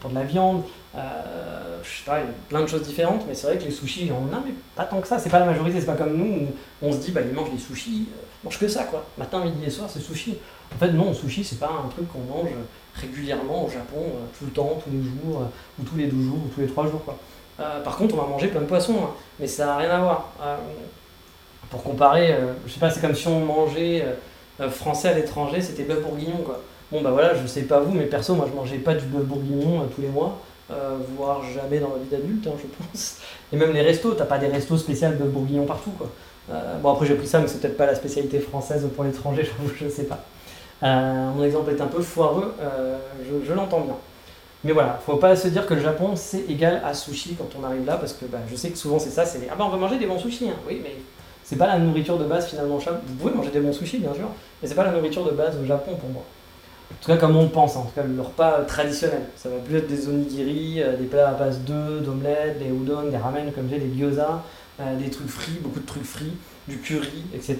pour de la viande, euh, je sais pas, plein de choses différentes, mais c'est vrai que les sushis, on en a, mais pas tant que ça, c'est pas la majorité, c'est pas comme nous, où on se dit, bah ils mangent des sushis, euh, ils mangent que ça, quoi. Matin, midi et soir, c'est sushi. En fait, non, sushi, c'est pas un truc qu'on mange régulièrement au Japon, euh, tout le temps, tous les jours, ou tous les deux jours, ou tous les trois jours, quoi. par contre, on va manger plein de poissons, hein, mais ça n'a rien à voir. pour comparer, je sais pas, c'est comme si on mangeait euh, français à l'étranger, c'était bœuf bourguignon quoi. Bon bah voilà, je sais pas vous, mais perso, moi je mangeais pas du bœuf bourguignon euh, tous les mois, euh, voire jamais dans la vie d'adulte, hein, je pense. Et même les restos, t'as pas des restos spéciaux bœuf bourguignon partout quoi. bon après j'ai pris ça, mais c'est peut-être pas la spécialité française pour l'étranger, je, je sais pas. Mon exemple est un peu foireux, je, l'entends bien. Mais voilà, faut pas se dire que le Japon c'est égal à sushi quand on arrive là, parce que bah, je sais que souvent c'est ça, c'est ah bah on va manger des bons sushis, hein. oui mais c'est pas la nourriture de base finalement au Japon. Vous pouvez manger des bons sushis, bien sûr, mais c'est pas la nourriture de base au Japon pour moi. En tout cas, comme on pense, hein. en tout cas, le repas traditionnel. Ça va plus être des onigiri, euh, des plats à base d'œufs, d'omelette, des udon, des ramen, comme j'ai, des gyoza, euh, des trucs frits, beaucoup de trucs frits, du curry, etc.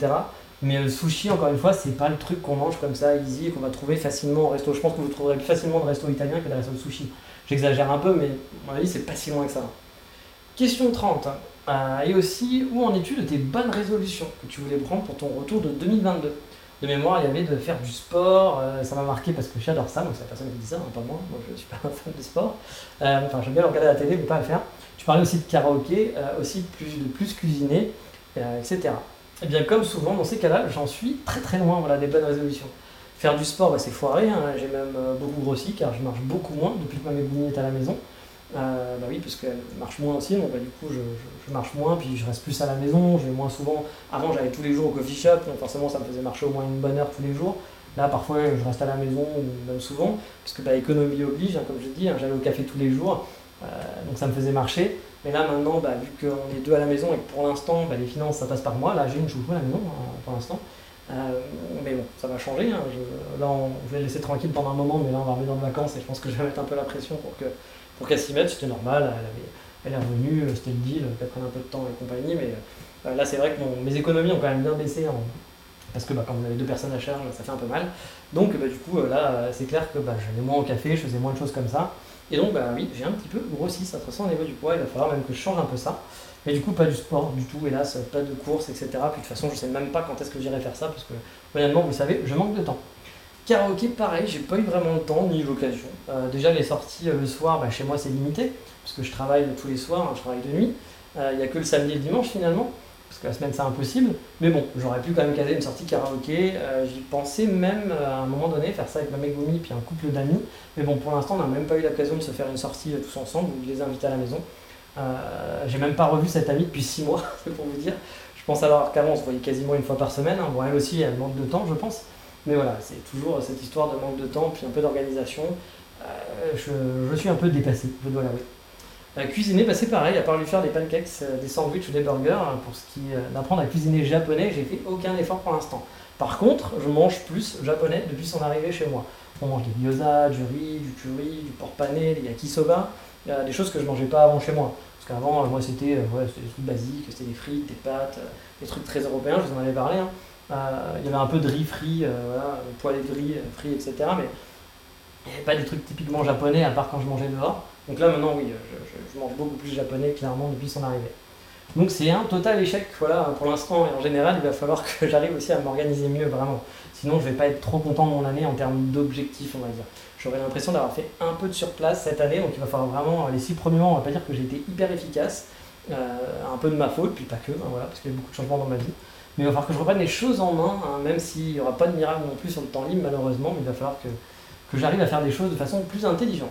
Mais le sushi, encore une fois, c'est pas le truc qu'on mange comme ça, easy, qu'on va trouver facilement au resto. Je pense que vous trouverez plus facilement de resto italien que de resto de sushi. J'exagère un peu, mais à mon avis, c'est pas si loin que ça. Question 30. Euh, et aussi, où en es-tu de tes bonnes résolutions que tu voulais prendre pour ton retour de 2022 De mémoire, il y avait de faire du sport, euh, ça m'a marqué parce que j'adore ça, donc c'est la personne qui dit ça, hein, pas moi, moi je suis pas un fan de sport. Euh, enfin, j'aime bien regarder la télé, mais pas le faire. Tu parlais aussi de karaoké, aussi de plus, de plus cuisiner, etc. Et eh bien, comme souvent, dans ces cas-là, j'en suis très très loin voilà, des bonnes résolutions. Faire du sport, bah, c'est foiré, hein. j'ai même beaucoup grossi car je marche beaucoup moins depuis que ma mémoire est à la maison. Euh, bah oui, parce qu'elle marche moins aussi, donc bah, du coup je, marche moins, puis je reste plus à la maison, je vais moins souvent. Avant j'allais tous les jours au coffee shop, donc forcément ça me faisait marcher au moins une bonne heure tous les jours. Là parfois je reste à la maison, même souvent, parce que bah, économie oblige, hein, comme je dis, hein, j'allais au café tous les jours, euh, donc ça me faisait marcher. Mais là maintenant, bah, vu qu'on est deux à la maison et que pour l'instant les finances ça passe par moi, là j'ai une chouchou à la maison hein, pour l'instant. Euh, mais bon, ça va changer. là, on, je vais laisser tranquille pendant un moment, mais là, on va revenir en vacances et je pense que je vais mettre un peu la pression pour que pour qu'elle s'y mette, c'était normal, elle, est revenue, euh, c'était le deal, qu'elle prenne un peu de temps et compagnie, mais euh, là c'est vrai que mes économies ont quand même bien baissé, parce que bah, quand vous avez deux personnes à charge, ça fait un peu mal. Donc bah, du coup, euh, là c'est clair que bah, j'allais moins au café, je faisais moins de choses comme ça. Et donc bah oui, j'ai un petit peu grossi, ça se ressent au niveau du poids, il va falloir même que je change un peu ça. Mais du coup, pas du sport du tout, hélas, pas de course, etc. Puis de toute façon, je sais même pas quand est-ce que j'irai faire ça, parce que honnêtement, vous savez, je manque de temps. Karaoké, pareil, j'ai pas eu vraiment le temps ni l'occasion. Euh, déjà, les sorties euh, le soir, bah, chez moi, c'est limité, parce que je travaille tous les soirs, hein, je travaille de nuit. Euh, il n'y a que le samedi et le dimanche finalement, parce que la semaine, c'est impossible. Mais bon, j'aurais pu quand même caser une sortie karaoké. J'y pensais même à un moment donné faire ça avec ma Megumi puis un couple d'amis. Mais bon, pour l'instant, on n'a même pas eu l'occasion de se faire une sortie tous ensemble ou de les inviter à la maison. j'ai même pas revu cette amie depuis 6 mois, c'est pour vous dire. Je pense alors qu'avant, on se voyait quasiment une fois par semaine. Hein. Bon, elle aussi, elle manque de temps, je pense. Mais voilà, c'est toujours cette histoire de manque de temps, puis un peu d'organisation. Euh, je, suis un peu dépassé, je dois l'avouer. Euh, cuisiner, bah, c'est pareil, à part lui faire des pancakes, euh, des sandwichs ou des burgers, hein, pour ce qui est d'apprendre à cuisiner japonais, j'ai fait aucun effort pour l'instant. Par contre, je mange plus japonais depuis son arrivée chez moi. On mange des gyoza, du riz, du curry, du porc pané, des yakisoba, des choses que je mangeais pas avant chez moi. Parce qu'avant, moi, c'était des trucs basiques, c'était des frites, des pâtes, des trucs très européens, je vous en avais parlé. Hein. Euh, il y avait un peu de riz frit, euh, voilà, poêlé de riz euh, frit, etc. Mais Il n'y avait pas des trucs typiquement japonais à part quand je mangeais dehors. Donc là maintenant oui, je, mange beaucoup plus japonais clairement depuis son arrivée. Donc c'est un total échec, voilà, pour l'instant et en général il va falloir que j'arrive aussi à m'organiser mieux vraiment. Sinon je vais pas être trop content de mon année en termes d'objectifs on va dire. J'aurais l'impression d'avoir fait un peu de surplace cette année, donc il va falloir vraiment, les six premiers mois on va pas dire que j'ai été hyper efficace, euh, un peu de ma faute, puis pas que, hein, voilà, parce qu'il y a beaucoup de changements dans ma vie. Mais il va falloir que je reprenne les choses en main, hein, même s'il n'y aura pas de miracle non plus sur le temps libre malheureusement, mais il va falloir que, que j'arrive à faire des choses de façon plus intelligente.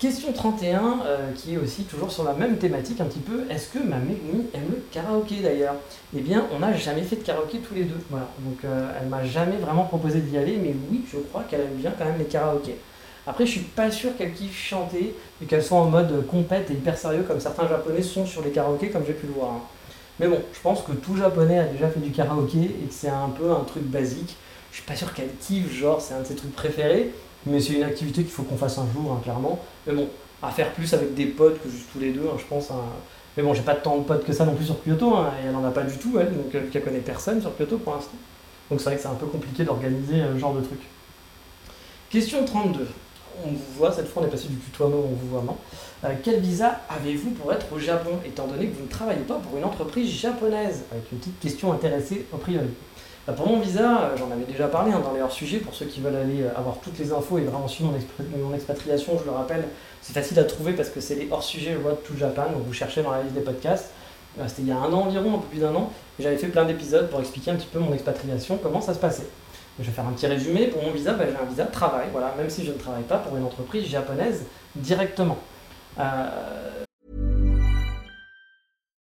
Question 31, euh, qui est aussi toujours sur la même thématique un petit peu, est-ce que ma Megumi aime le karaoké d'ailleurs? Eh bien, on n'a jamais fait de karaoké tous les deux, voilà. Donc euh, elle m'a jamais vraiment proposé d'y aller, mais oui, je crois qu'elle aime bien quand même les karaokés. Après, je suis pas sûr qu'elle kiffe chanter et qu'elle soit en mode compète et hyper sérieux comme certains japonais sont sur les karaokés, comme j'ai pu le voir. Hein. Mais bon, je pense que tout japonais a déjà fait du karaoké et que c'est un peu un truc basique. Je suis pas sûr qu'elle kiffe, genre c'est un de ses trucs préférés, mais c'est une activité qu'il faut qu'on fasse un jour, hein, clairement. Mais bon, à faire plus avec des potes que juste tous les deux, hein, je pense. Hein. Mais bon, j'ai pas tant de potes que ça non plus sur Kyoto, et elle en a pas du tout, elle, donc elle connaît personne sur Kyoto pour l'instant. Donc c'est vrai que c'est un peu compliqué d'organiser euh, ce genre de truc. Question 32 on vous voit, cette fois on est passé du tutoiement on vous voit euh, quel visa avez-vous pour être au Japon, étant donné que vous ne travaillez pas pour une entreprise japonaise? Avec une petite question intéressée au priori. Bah, pour mon visa, euh, j'en avais déjà parlé hein, dans les hors-sujets, pour ceux qui veulent aller euh, avoir toutes les infos et vraiment suivre mon, expatriation, je le rappelle, c'est facile à trouver parce que c'est les hors-sujets Road to Japan, donc vous cherchez dans la liste des podcasts. C'était il y a un an environ, un peu plus d'un an, et j'avais fait plein d'épisodes pour expliquer un petit peu mon expatriation, comment ça se passait. Je vais faire un petit résumé. Pour mon visa, ben, j'ai un visa de travail, voilà, même si je ne travaille pas pour une entreprise japonaise directement. Euh...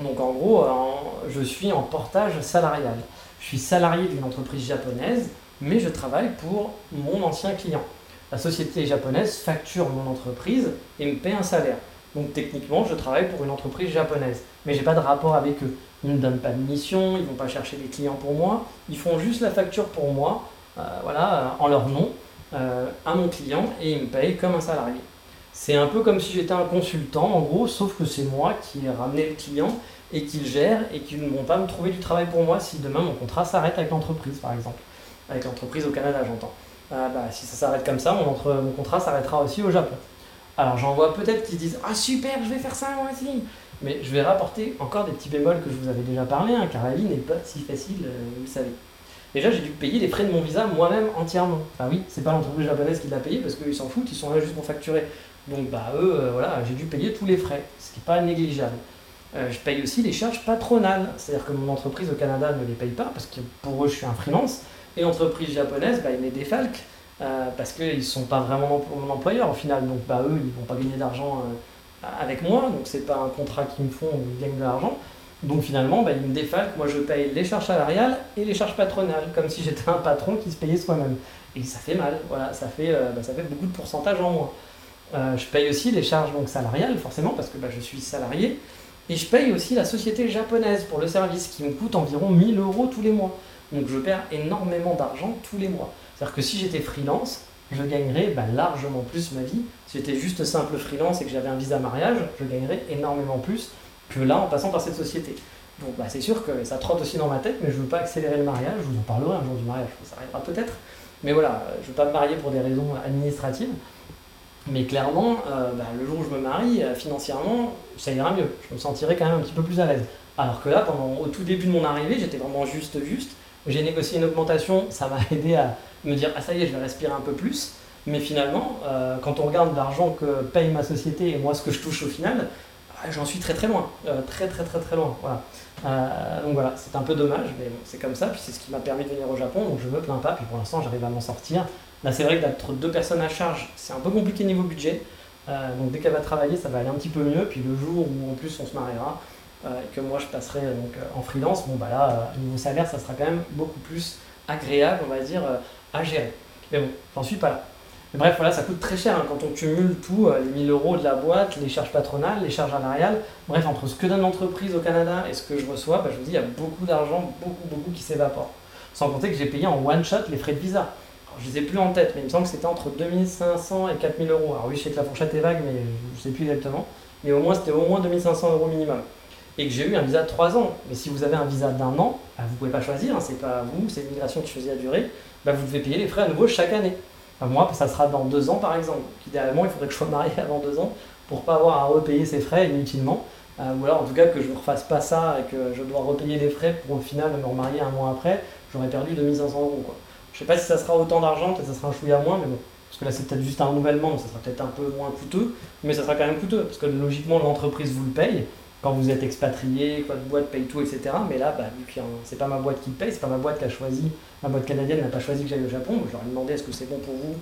Donc en gros, je suis en portage salarial. Je suis salarié d'une entreprise japonaise, mais je travaille pour mon ancien client. La société japonaise facture mon entreprise et me paie un salaire. Donc techniquement, je travaille pour une entreprise japonaise, mais j'ai pas de rapport avec eux. Ils ne me donnent pas de mission, ils vont pas chercher des clients pour moi, ils font juste la facture pour moi, euh, voilà, en leur nom, euh, à mon client et ils me payent comme un salarié. C'est un peu comme si j'étais un consultant, en gros, sauf que c'est moi qui ai ramené le client et qui le gère et qui ne vont pas me trouver du travail pour moi si demain mon contrat s'arrête avec l'entreprise, par exemple. Avec l'entreprise au Canada, j'entends. Euh, bah, si ça s'arrête comme ça, mon, contrat s'arrêtera aussi au Japon. Alors j'en vois peut-être qui disent Ah super, je vais faire ça moi aussi Mais je vais rapporter encore des petits bémols que je vous avais déjà parlé, hein, car la vie n'est pas si facile, euh, vous le savez. Déjà, j'ai dû payer les frais de mon visa moi-même entièrement. Enfin oui, c'est pas l'entreprise japonaise qui l'a payé parce qu'ils s'en foutent, ils sont là juste pour facturer. Donc bah eux, euh, voilà, j'ai dû payer tous les frais, ce qui n'est pas négligeable. Euh, je paye aussi les charges patronales, c'est-à-dire que mon entreprise au Canada ne les paye pas parce que pour eux je suis un freelance, et l'entreprise japonaise, bah, ils me défalquent euh, parce qu'ils ne sont pas vraiment mon employeur au final, donc bah, eux ils vont pas gagner d'argent avec moi, donc c'est pas un contrat qu'ils me font où ils gagnent de l'argent. Donc finalement, bah, ils me défalquent, moi je paye les charges salariales et les charges patronales, comme si j'étais un patron qui se payait soi-même. Et ça fait mal, voilà, ça fait, bah, ça fait beaucoup de pourcentage en moins. Euh, je paye aussi les charges salariales, forcément, parce que bah, je suis salarié. Et je paye aussi la société japonaise pour le service, qui me coûte environ 1000 euros tous les mois. Donc je perds énormément d'argent tous les mois. C'est-à-dire que si j'étais freelance, je gagnerais bah, largement plus ma vie. Si j'étais juste simple freelance et que j'avais un visa mariage, je gagnerais énormément plus que là en passant par cette société. Donc bah, c'est sûr que ça trotte aussi dans ma tête, mais je ne veux pas accélérer le mariage. Je vous en parlerai un jour du mariage, ça arrivera peut-être. Mais voilà, je ne veux pas me marier pour des raisons administratives. Mais clairement, euh, bah, le jour où je me marie, euh, financièrement, ça ira mieux. Je me sentirai quand même un petit peu plus à l'aise. Alors que là, pendant, au tout début de mon arrivée, j'étais vraiment juste juste. J'ai négocié une augmentation, ça m'a aidé à me dire ah ça y est, je vais respirer un peu plus. Mais finalement, euh, quand on regarde l'argent que paye ma société et moi ce que je touche au final, ah, j'en suis très très loin, très très très très loin. Voilà. Euh, donc voilà, c'est un peu dommage, mais bon, c'est comme ça. Puis c'est ce qui m'a permis de venir au Japon, donc je me plains pas. Puis pour l'instant, j'arrive à m'en sortir. Là, c'est vrai que d'être deux personnes à charge, c'est un peu compliqué niveau budget. donc dès qu'elle va travailler, ça va aller un petit peu mieux. Puis le jour où en plus on se mariera, et que moi je passerai donc, en freelance, bon bah là, niveau salaire, ça sera quand même beaucoup plus agréable, on va dire, à gérer. Mais bon, j'en suis pas là. Bref, voilà, ça coûte très cher hein, quand on cumule tout, euh, les 1000 euros de la boîte, les charges patronales, les charges salariales. Bref, entre ce que donne l'entreprise au Canada et ce que je reçois, bah, je vous dis, il y a beaucoup d'argent, beaucoup, beaucoup qui s'évapore. Sans compter que j'ai payé en one shot les frais de visa. je ne les ai plus en tête, mais il me semble que c'était entre 2500 et 4000 euros. Alors oui, je sais que la fourchette est vague, mais je ne sais plus exactement. Mais au moins, c'était au moins 2500 euros minimum. Et que j'ai eu un visa de 3 ans. Mais si vous avez un visa d'un an, bah, vous ne pouvez pas choisir, hein, c'est pas vous, c'est l'immigration qui choisit la durée. Bah, vous devez payer les frais à nouveau chaque année. Moi, ça sera dans deux ans par exemple. Idéalement, il faudrait que je sois marié avant deux ans pour pas avoir à repayer ces frais inutilement. Euh, ou alors en tout cas que je ne refasse pas ça et que je dois repayer les frais pour au final me remarier un mois après, j'aurais perdu 2500 euros. Quoi. Je sais pas si ça sera autant d'argent, peut-être ça sera un chouïa moins, mais bon. Parce que là c'est peut-être juste un renouvellement, donc ça sera peut-être un peu moins coûteux, mais ça sera quand même coûteux, parce que logiquement l'entreprise vous le paye, quand vous êtes expatrié, votre boîte paye tout, etc. Mais là, bah, que c'est pas ma boîte qui paye, c'est pas ma boîte qui a choisi, ma boîte canadienne n'a pas choisi que j'aille au Japon. Je leur ai demandé est-ce que c'est bon pour vous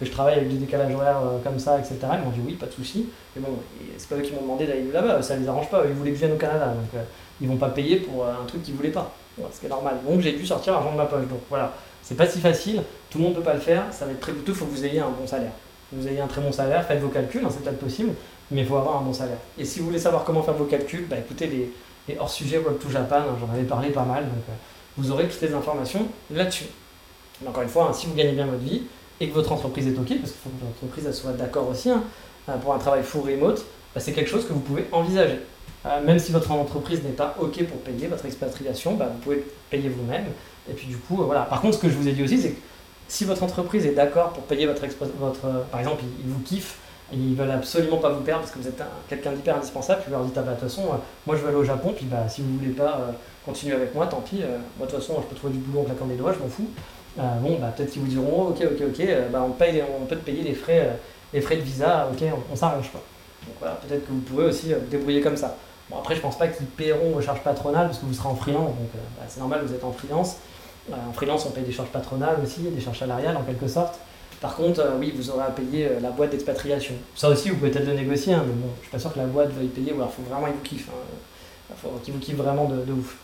que je travaille avec du décalage horaire euh, comme ça, etc. Ils m'ont dit oui, pas de souci. Mais bon, c'est pas eux qui m'ont demandé d'aller là-bas, ça les arrange pas. Ils voulaient que je vienne au Canada, donc euh, ils vont pas payer pour euh, un truc qu'ils voulaient pas. ce qui est normal. Donc j'ai dû sortir l'argent de ma poche. Donc voilà, c'est pas si facile. Tout le monde peut pas le faire. Ça va être très coûteux. Il faut que vous ayez un bon salaire. Vous ayez un très bon salaire. Faites vos calculs, hein, c'est peut-être possible mais il faut avoir un bon salaire. Et si vous voulez savoir comment faire vos calculs, bah écoutez les, hors-sujets Web to Japan, hein, j'en avais parlé pas mal, donc euh, vous aurez toutes les informations là-dessus. Encore une fois, hein, si vous gagnez bien votre vie et que votre entreprise est OK, parce qu'il faut que votre entreprise soit d'accord aussi hein, euh, pour un travail full remote, bah, c'est quelque chose que vous pouvez envisager. Euh, même si votre entreprise n'est pas OK pour payer votre expatriation, bah, vous pouvez payer vous-même. Et puis du coup, voilà. Par contre, ce que je vous ai dit aussi, c'est que si votre entreprise est d'accord pour payer votre, votre par exemple, il vous kiffe ils veulent absolument pas vous perdre parce que vous êtes quelqu'un d'hyper indispensable. Vous leur dites, ah bah, de toute façon, euh, moi je vais aller au Japon, puis bah, si vous voulez pas euh, continuer avec moi, tant pis. Euh, moi de toute façon, je peux trouver du boulot en claquant des doigts, je m'en fous. bon, bah, peut-être qu'ils vous diront, oh, ok, ok, ok, bah, on, on peut te payer les frais, de visa, ok, on, s'arrange pas. Donc voilà, peut-être que vous pouvez aussi vous débrouiller comme ça. Bon, après, je pense pas qu'ils paieront vos charges patronales parce que vous serez en freelance, donc c'est normal, vous êtes en freelance. en freelance, on paye des charges patronales aussi, des charges salariales en quelque sorte. Par contre, euh, oui, vous aurez à payer euh, la boîte d'expatriation. Ça aussi, vous pouvez peut-être le négocier, hein, mais bon, je suis pas sûr que la boîte veuille payer, ou alors il faut vraiment qu'ils vous kiffent. Il hein. faut qu'ils vous kiffent vraiment de, ouf.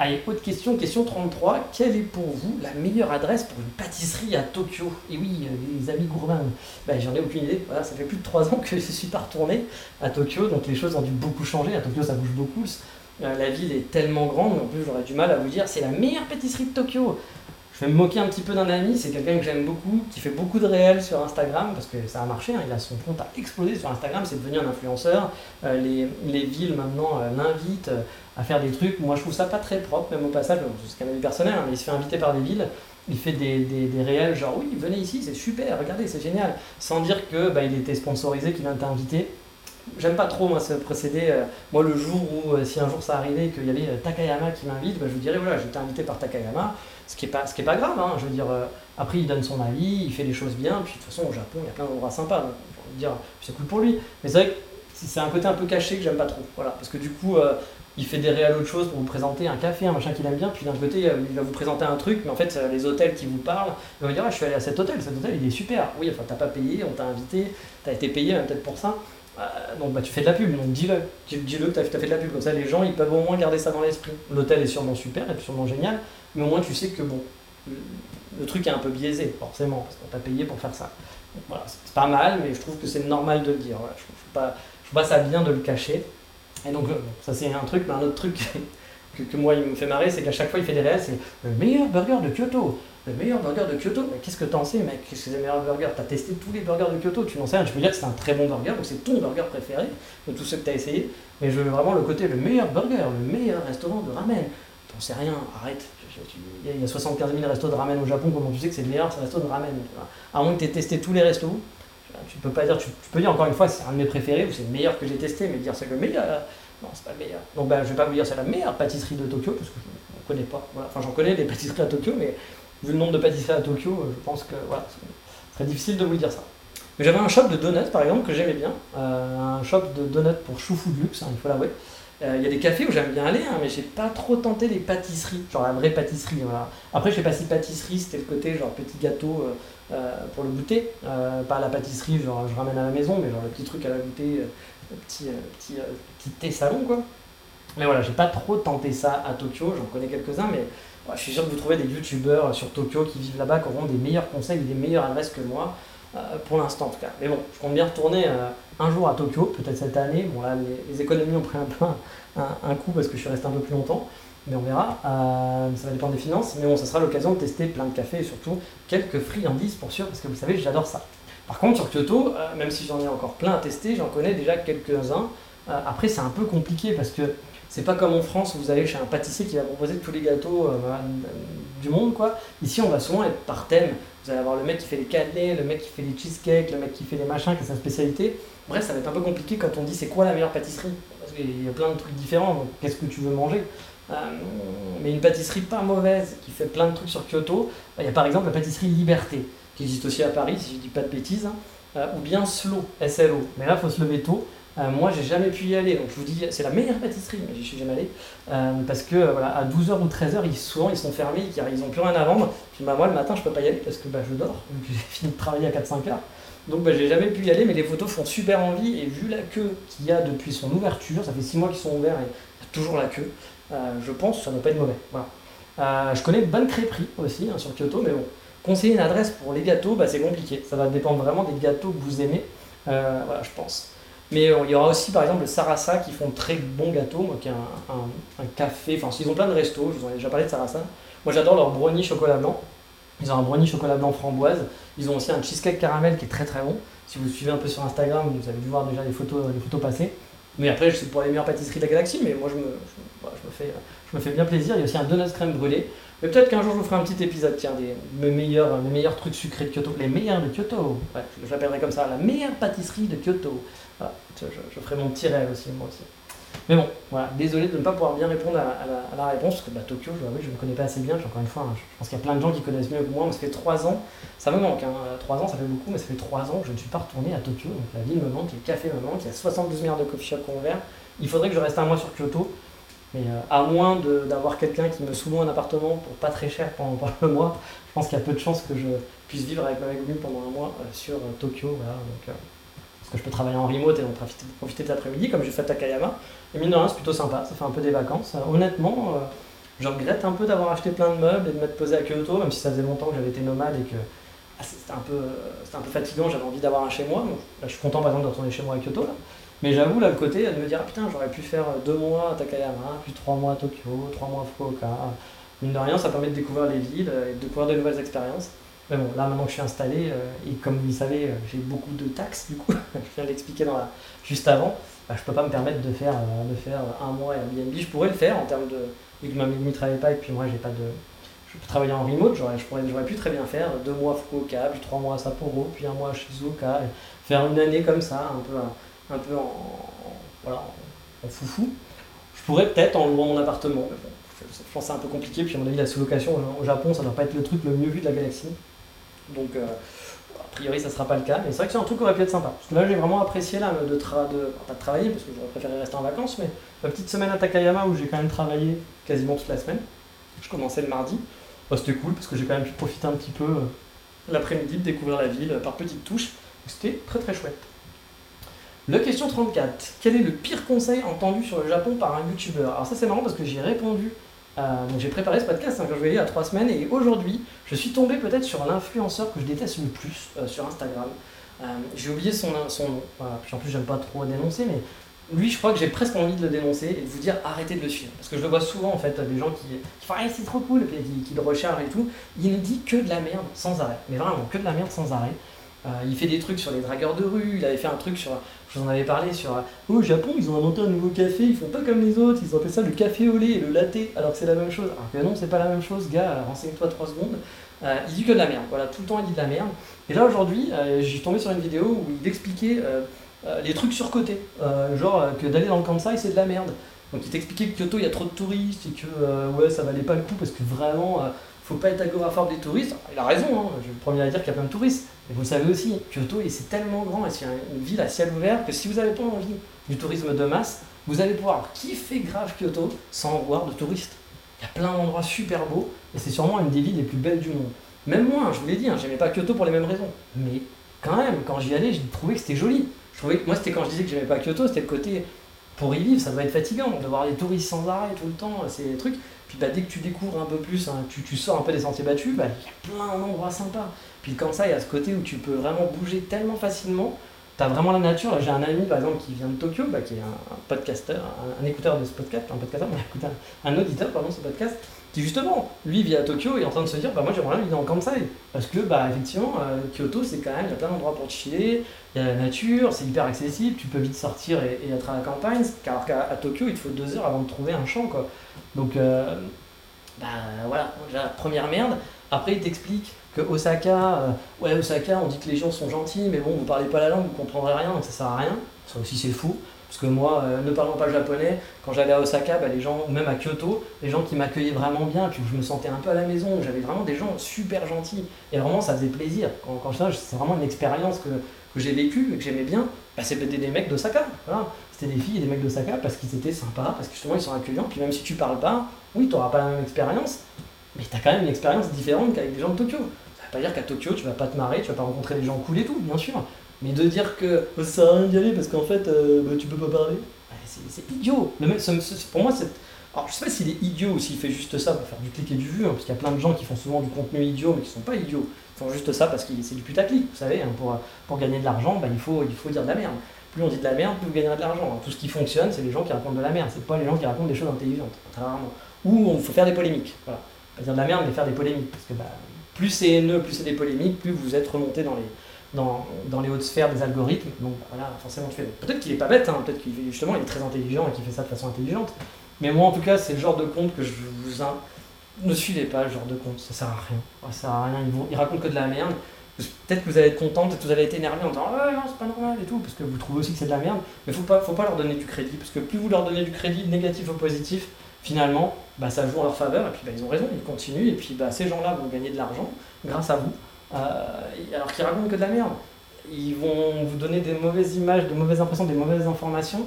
Allez, autre question, question 33. Quelle est pour vous la meilleure adresse pour une pâtisserie à Tokyo? Et oui, euh, les amis gourmands, ben, j'en ai aucune idée. Voilà, ça fait plus de 3 ans que je suis pas retourné à Tokyo, donc les choses ont dû beaucoup changer. À Tokyo, ça bouge beaucoup. la ville est tellement grande, en plus j'aurais du mal à vous dire c'est la meilleure pâtisserie de Tokyo je vais me moquer un petit peu d'un ami, c'est quelqu'un que j'aime beaucoup, qui fait beaucoup de réels sur Instagram, parce que ça a marché, hein, il a son compte a explosé sur Instagram, c'est devenu un influenceur. Euh, les, villes maintenant euh, l'invitent euh, à faire des trucs. Moi je trouve ça pas très propre, même au passage, c'est qu'un avis personnel, hein, mais il se fait inviter par des villes, il fait des, des, réels genre oui, venez ici, c'est super, regardez, c'est génial, sans dire que bah, était sponsorisé, qu'il vient t'inviter. J'aime pas trop moi ce procédé. moi le jour où, si un jour ça arrivait qu'il y avait Takayama qui m'invite, bah, je vous dirais voilà, été invité par Takayama ce qui n'est pas, ce qui est pas grave, hein, je veux dire, euh, après il donne son avis, il fait les choses bien, puis de toute façon au Japon il y a plein d'endroits sympas, donc dire, c'est cool pour lui. Mais c'est vrai que c'est un côté un peu caché que j'aime pas trop, voilà, parce que du coup euh, il fait des réels autres choses pour vous présenter un café, un machin qu'il aime bien, puis d'un côté euh, il va vous présenter un truc, mais en fait les hôtels qui vous parlent, il va vous dire ah, je suis allé à cet hôtel, cet hôtel il est super, oui enfin t'as pas payé, on t'a invité, t'as été payé peut-être pour ça. Donc bah, tu fais de la pub, donc dis-le, dis-le que tu as, fait de la pub, comme ça les gens ils peuvent au moins garder ça dans l'esprit. L'hôtel est sûrement super et sûrement génial, mais au moins tu sais que bon, le truc est un peu biaisé, forcément, parce qu'on t'a payé pour faire ça. voilà, c'est pas mal, mais je trouve que c'est normal de le dire. je, trouve pas, trouve pas ça bien de le cacher. Et donc, euh, ça c'est un truc, mais un autre truc que, moi il me fait marrer, c'est qu'à chaque fois il fait des réels, c'est le meilleur burger de Kyoto. Le meilleur burger de Kyoto, qu'est-ce que t'en sais, mec? Qu'est-ce que c'est le meilleur burger T'as testé tous les burgers de Kyoto, tu n'en sais rien. Je peux dire que c'est un très bon burger, donc c'est ton burger préféré de tous ceux que t'as essayé. Mais je veux vraiment le côté le meilleur burger, le meilleur restaurant de ramen. T'en sais rien, arrête. Il y a 75 000 restos de ramen au Japon, comment tu sais que c'est le meilleur resto de ramen À moins que tu aies testé tous les restos, tu peux pas dire, tu, peux dire encore une fois c'est un de mes préférés ou c'est le meilleur que j'ai testé, mais dire c'est le meilleur, non c'est pas le meilleur. Donc ben, je vais pas vous dire c'est la meilleure pâtisserie de Tokyo parce que connais pas. Voilà. Enfin, j'en connais des pâtisseries à Tokyo, mais vu le nombre de pâtisseries à Tokyo, je pense que voilà, c'est très difficile de vous dire ça. Mais j'avais un shop de donuts par exemple que j'aimais bien, un shop de donuts pour chou-fou de luxe, hein, il faut l'avouer. Il y a des cafés où j'aime bien aller, hein, mais j'ai pas trop tenté les pâtisseries, genre la vraie pâtisserie. Après, je sais pas si pâtisserie c'était le côté genre petit gâteau pour le goûter, pas la pâtisserie, genre je ramène à la maison, mais genre le petit truc à la goûter, petit, petit, petit thé salon quoi. Mais voilà, j'ai pas trop tenté ça à Tokyo, j'en connais quelques-uns, mais je suis sûr que vous trouvez des youtubeurs sur Tokyo qui vivent là-bas, qui auront des meilleurs conseils, des meilleures adresses que moi, euh, pour l'instant en tout cas. Mais bon, je compte bien retourner euh, un jour à Tokyo, peut-être cette année. Bon là, les, économies ont pris un peu un, coup parce que je suis resté un peu plus longtemps, mais on verra. Euh, ça va dépendre des finances, mais bon, ça sera l'occasion de tester plein de cafés et surtout quelques friandises pour sûr, parce que vous savez, j'adore ça. Par contre, sur Kyoto, même si j'en ai encore plein à tester, j'en connais déjà quelques-uns. après, c'est un peu compliqué parce que c'est pas comme en France où vous allez chez un pâtissier qui va proposer tous les gâteaux euh, du monde, quoi. Ici, on va souvent être par thème. Vous allez avoir le mec qui fait les cannelés, le mec qui fait les cheesecakes, le mec qui fait les machins, qui est sa spécialité. Bref, ça va être un peu compliqué quand on dit c'est quoi la meilleure pâtisserie? Parce qu'il y a plein de trucs différents, donc qu'est-ce que tu veux manger? Euh, mais une pâtisserie pas mauvaise qui fait plein de trucs sur Kyoto, bah, il y a par exemple la pâtisserie Liberté, qui existe aussi à Paris, si je dis pas de bêtises, hein. euh, ou bien Slow, SLO. Mais là, il faut se lever tôt. Euh, moi, j'ai jamais pu y aller. Donc, je vous dis, c'est la meilleure pâtisserie, mais j'y suis jamais allé. Euh, parce que, voilà, à 12h ou 13h, ils, souvent, ils sont fermés, ils n'ont plus rien à vendre. Puis, bah, moi, le matin, je peux pas y aller parce que bah, je dors. j'ai fini de travailler à 4-5 heures. Donc, bah, j'ai jamais pu y aller, mais les photos font super envie. Et vu la queue qu'il y a depuis son ouverture, ça fait 6 mois qu'ils sont ouverts et il y a toujours la queue, euh, je pense que ça ne doit pas être mauvais. Voilà. je connais bonne crêperie aussi hein, sur Kyoto, mais bon, conseiller une adresse pour les gâteaux, bah, c'est compliqué. Ça va dépendre vraiment des gâteaux que vous aimez. voilà, je pense. Mais euh, il y aura aussi par exemple le Sarasa qui font très bons gâteaux, qui est un, café, enfin ils ont plein de restos, je vous en ai déjà parlé de Sarasa. Moi j'adore leur brownie chocolat blanc. Ils ont un brownie chocolat blanc framboise. Ils ont aussi un cheesecake caramel qui est très très bon. Si vous suivez un peu sur Instagram, vous avez dû voir déjà les photos, les photos passer. Mais après, c'est pour les meilleures pâtisseries de la galaxie, mais moi je me, je, me, fais, je me fais bien plaisir. Il y a aussi un donut crème brûlée. Mais peut-être qu'un jour je vous ferai un petit épisode, tiens, des mes meilleurs, mes meilleurs trucs sucrés de Kyoto. Les meilleurs de Kyoto. Je l'appellerai comme ça, la meilleure pâtisserie de Kyoto. Voilà, je, ferai mon petit rêve aussi, moi aussi. Mais bon, voilà, désolé de ne pas pouvoir bien répondre à, la, réponse, parce que bah, Tokyo, je, je ne connais pas assez bien, encore une fois, hein, je pense qu'il y a plein de gens qui connaissent mieux que moi, mais ça fait trois ans, ça me manque, hein, 3 ans ça fait beaucoup, mais ça fait trois ans que je ne suis pas retourné à Tokyo, donc la ville me manque, les cafés me manquent, il y a 72 milliards de coffee shops ouverts, il faudrait que je reste un mois sur Kyoto, mais euh, à moins d'avoir quelqu'un qui me sous un appartement pour pas très cher pendant, le mois, je pense qu'il y a peu de chances que je puisse vivre avec ma copine pendant un mois euh, sur euh, Tokyo, voilà, donc je peux travailler en remote et en profiter, de l'après-midi, comme j'ai fait à Takayama. Et mine de rien, c'est plutôt sympa, ça fait un peu des vacances. Euh, honnêtement, euh, je regrette un peu d'avoir acheté plein de meubles et de m'être posé à Kyoto, même si ça faisait longtemps que j'avais été nomade et que ah, c'était un, peu, un peu fatigant, j'avais envie d'avoir un chez moi. je suis content par exemple de retourner chez moi à Kyoto. Mais j'avoue, là, le côté de me dire, ah, putain, j'aurais pu faire deux mois à Takayama, puis trois mois à Tokyo, trois mois à Fukuoka. Mine de rien, ça permet de découvrir les villes et de découvrir de nouvelles expériences. Mais bon, là maintenant que je suis installé, euh, et comme vous le savez, euh, j'ai beaucoup de taxes du coup, je viens de l'expliquer juste avant, bah, je peux pas me permettre de faire, euh, de faire un mois Airbnb. Je pourrais le faire en termes de. Vu que ma ne travaille pas et puis moi j'ai pas de. Je peux travailler en remote, j'aurais, j'aurais pu très bien faire deux mois à Fukuoka, trois mois à Sapporo, puis un mois à Shizuoka, faire une année comme ça, un peu, un, peu en, voilà, en foufou. Je pourrais peut-être en louant mon appartement, mais bon, je, pense que c'est un peu compliqué, puis à mon avis la sous-location au Japon ça ne doit pas être le truc le mieux vu de la galaxie. Donc, euh, a priori, ça ne sera pas le cas. Mais c'est vrai que c'est un truc qui aurait pu être sympa. Parce que là, j'ai vraiment apprécié là, de, tra de, pas de travailler, parce que j'aurais préféré rester en vacances, mais la petite semaine à Takayama où j'ai quand même travaillé quasiment toute la semaine. Je commençais le mardi. Bah, c'était cool parce que j'ai quand même pu profiter un petit peu euh, l'après-midi de découvrir la ville par petites touches. C'était très très chouette. Le question 34. Quel est le pire conseil entendu sur le Japon par un youtubeur Alors ça c'est marrant parce que j'ai répondu euh, j'ai préparé ce podcast hein, quand je vais il y a trois semaines et aujourd'hui je suis tombé peut-être sur l'influenceur que je déteste le plus euh, sur Instagram. Euh, j'ai oublié son, son nom, en plus j'aime pas trop dénoncer mais lui je crois que j'ai presque envie de le dénoncer et de vous dire arrêtez de le suivre. Parce que je le vois souvent en fait, des gens qui, qui font ah, c'est trop cool, et qui, qui, le rechargent et tout. Il ne dit que de la merde sans arrêt, mais vraiment que de la merde sans arrêt. Euh, il fait des trucs sur les dragueurs de rue, il avait fait un truc sur, je vous en avais parlé, sur, oh, au Japon, ils ont inventé un nouveau café, ils font pas comme les autres, ils ont fait ça le café au lait et le latte, alors que c'est la même chose. Alors que non, c'est pas la même chose, gars, renseigne-toi 3 secondes. Euh, il dit que de la merde, voilà, tout le temps il dit de la merde. Et là aujourd'hui, euh, j'ai tombé sur une vidéo où il expliquait les trucs surcotés, genre que d'aller dans le Kansai c'est de la merde. Donc il t'expliquait que Kyoto, il y a trop de touristes et que euh, ouais, ça valait pas le coup parce que vraiment, euh, faut pas être agoraphobe des touristes. Il a raison, hein, je suis le premier à dire qu'il y a plein de touristes. Mais vous savez aussi, Kyoto, c'est tellement grand et c'est une ville à ciel ouvert que si vous n'avez pas envie du tourisme de masse, vous allez pouvoir kiffer grave Kyoto sans voir de touristes. Il y a plein d'endroits super beaux et c'est sûrement une des villes les plus belles du monde. Même moi, je vous l'ai dit, hein, j'aimais pas Kyoto pour les mêmes raisons. Mais quand même, quand j'y allais, je trouvais que c'était joli. Je trouvais que moi, c'était quand je disais que j'aimais pas Kyoto, c'était le côté pour y vivre, ça doit être fatigant de voir les touristes sans arrêt tout le temps, des trucs. Puis bah, dès que tu découvres un peu plus, hein, tu, tu, sors un peu des sentiers battus, bah, il y a plein d'endroits sympas. Puis comme ça, il a ce côté où tu peux vraiment bouger tellement facilement. Tu as vraiment la nature. J'ai un ami par exemple qui vient de Tokyo, bah, qui est un, podcasteur, un, écouteur de ce podcast, un podcasteur, un, un auditeur pardon, ce podcast, qui justement, lui vit à Tokyo et est en train de se dire, bah moi j'aimerais bien vivre en Kansai. Parce que bah effectivement, euh, Kyoto c'est quand même, il y a plein d'endroits pour chiller, il y a la nature, c'est hyper accessible, tu peux vite sortir et, être à la campagne, car qu'à Tokyo il te faut deux heures avant de trouver un champ quoi. Donc bah voilà, la première merde. Après il t'explique que Osaka, euh, ouais Osaka on dit que les gens sont gentils, mais bon vous parlez pas la langue, vous comprendrez rien, donc ça sert à rien. Ça aussi c'est fou. Parce que moi, euh, ne parlant pas japonais, quand j'allais à Osaka, bah, les gens, ou même à Kyoto, les gens qui m'accueillaient vraiment bien, puis je me sentais un peu à la maison, j'avais vraiment des gens super gentils. Et vraiment, ça faisait plaisir. Quand, quand je c'est vraiment une expérience que, que j'ai vécue et que j'aimais bien. Bah, c'était des, mecs d'Osaka. Voilà. C'était des filles et des mecs d'Osaka parce qu'ils étaient sympas, parce que justement ils sont accueillants. Puis même si tu parles pas, oui, tu n'auras pas la même expérience, mais tu as quand même une expérience différente qu'avec des gens de Tokyo. Ça veut pas dire qu'à Tokyo, tu vas pas te marrer, tu vas pas rencontrer des gens cool et tout, bien sûr. Mais de dire que ça sert à rien d'y aller parce qu'en fait, euh, bah, tu peux pas parler, c'est idiot. Pour moi, c'est. Alors, je sais pas s'il est idiot ou s'il fait juste ça pour faire du clic et du vu, hein, parce qu'il y a plein de gens qui font souvent du contenu idiot, mais qui sont pas idiots. Font juste ça parce que c'est du putaclic, vous savez. Hein, pour, pour gagner de l'argent, bah, il, faut, il faut dire de la merde. Plus on dit de la merde, plus vous gagnerez de l'argent. Tout ce qui fonctionne, c'est les gens qui racontent de la merde. C'est pas les gens qui racontent des choses intelligentes, très. Ou il faut faire des polémiques. Voilà. Pas dire de la merde, mais faire des polémiques. Parce que bah, plus c'est haineux, plus c'est des polémiques, plus vous êtes remonté dans les, dans, dans, les hautes sphères des algorithmes. Donc voilà, forcément, tu fais. Peut-être qu'il est pas bête, hein, peut-être qu'il justement il est très intelligent et qu'il fait ça de façon intelligente. Mais moi, en tout cas, c'est le genre de compte que je vous. Ne suivez pas le genre de compte, ça sert à rien. Ça sert à rien, ils, racontent que de la merde. Peut-être que vous allez être content, peut-être que vous allez être énervé en disant Ah non, c'est pas normal et tout, parce que vous trouvez aussi que c'est de la merde. Mais faut pas, faut pas leur donner du crédit, parce que plus vous leur donnez du crédit, négatif ou positif, finalement, bah, ça joue en leur faveur, et puis bah, ils ont raison, ils continuent, et puis bah, ces gens-là vont gagner de l'argent grâce à vous. Euh, alors qu'ils racontent que de la merde. Ils vont vous donner des mauvaises images, de mauvaises impressions, des mauvaises informations.